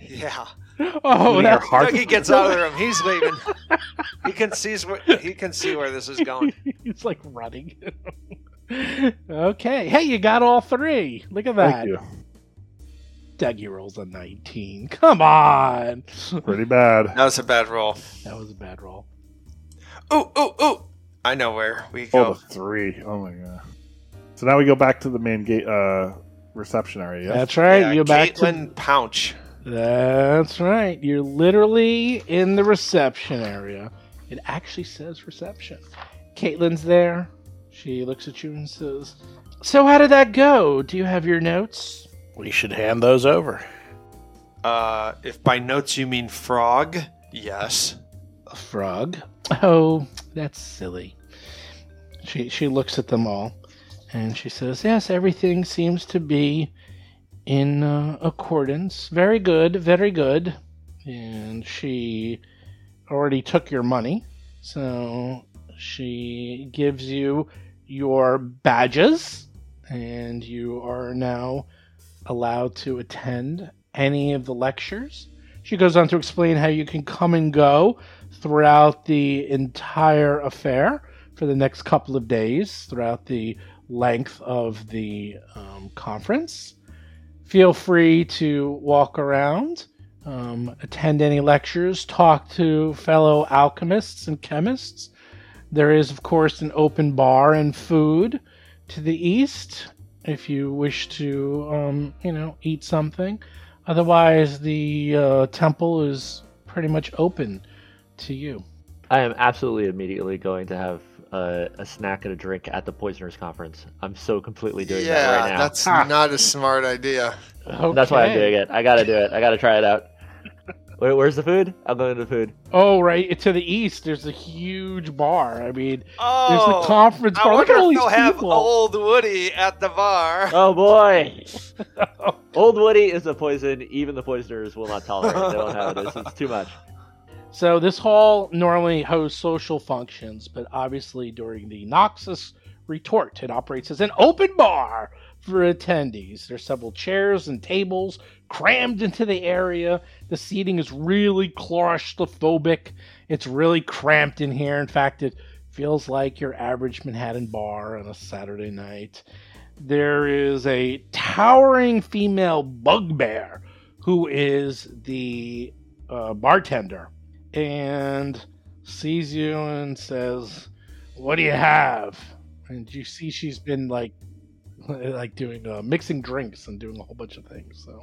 D: yeah.
B: Oh,
C: Your
B: that's
C: heart-
D: Dougie gets out of the room. He's leaving. he can see where he can see where this is going.
B: He's like running. Okay. Hey, you got all three. Look at that.
C: Thank you.
B: Dougie rolls a 19. Come on.
C: Pretty bad.
D: That was a bad roll.
B: That was a bad roll.
D: Ooh, ooh, ooh! I know where we
C: Oh,
D: go.
C: the three. Oh my god. So now we go back to the main gate uh reception area. Yes?
B: That's right.
D: yeah,
B: You're back to.
D: Pouch.
B: That's right. You're literally in the reception area. It actually says reception. Caitlin's there. She looks at you and says, So, how did that go? Do you have your notes?
E: We should hand those over.
D: Uh, if by notes you mean frog, yes.
B: A frog. Oh, that's silly. She she looks at them all, and she says, "Yes, everything seems to be in uh, accordance. Very good, very good." And she already took your money, so she gives you your badges, and you are now allowed to attend any of the lectures. She goes on to explain how you can come and go throughout the entire affair for the next couple of days, throughout the length of the um, conference. Feel free to walk around. um, attend any lectures, talk to fellow alchemists and chemists. There is, of course, an open bar and food to the east if you wish to, um, you know, eat something. Otherwise, the uh, temple is pretty much open to you.
F: I am absolutely immediately going to have a, a snack and a drink at the Poisoners Conference. I'm so completely doing
G: yeah,
F: that right now.
G: that's not a smart idea.
F: That's why I'm doing it. I gotta do it. I gotta try it out. Where, where's the food? I'll go into the food.
B: Oh, right. To the east, there's a huge bar. I mean,
G: Oh,
B: there's the oh, conference
G: I
B: bar. Look at all
G: if
B: these
G: they'll have old Woody at the bar.
F: Oh boy! Old Woody is a poison. Even the poisoners will not tolerate. it. They won't have it. It's, it's too much.
B: So this hall normally hosts social functions, but obviously during the Noxious Retort, it operates as an open bar for attendees. There's several chairs and tables crammed into the area. The seating is really claustrophobic. It's really cramped in here. In fact, it feels like your average Manhattan bar on a Saturday night. There is a towering female bugbear who is the uh, bartender and sees you and says, "What do you have?" And you see she's been like, like doing uh, mixing drinks and doing a whole bunch of things. So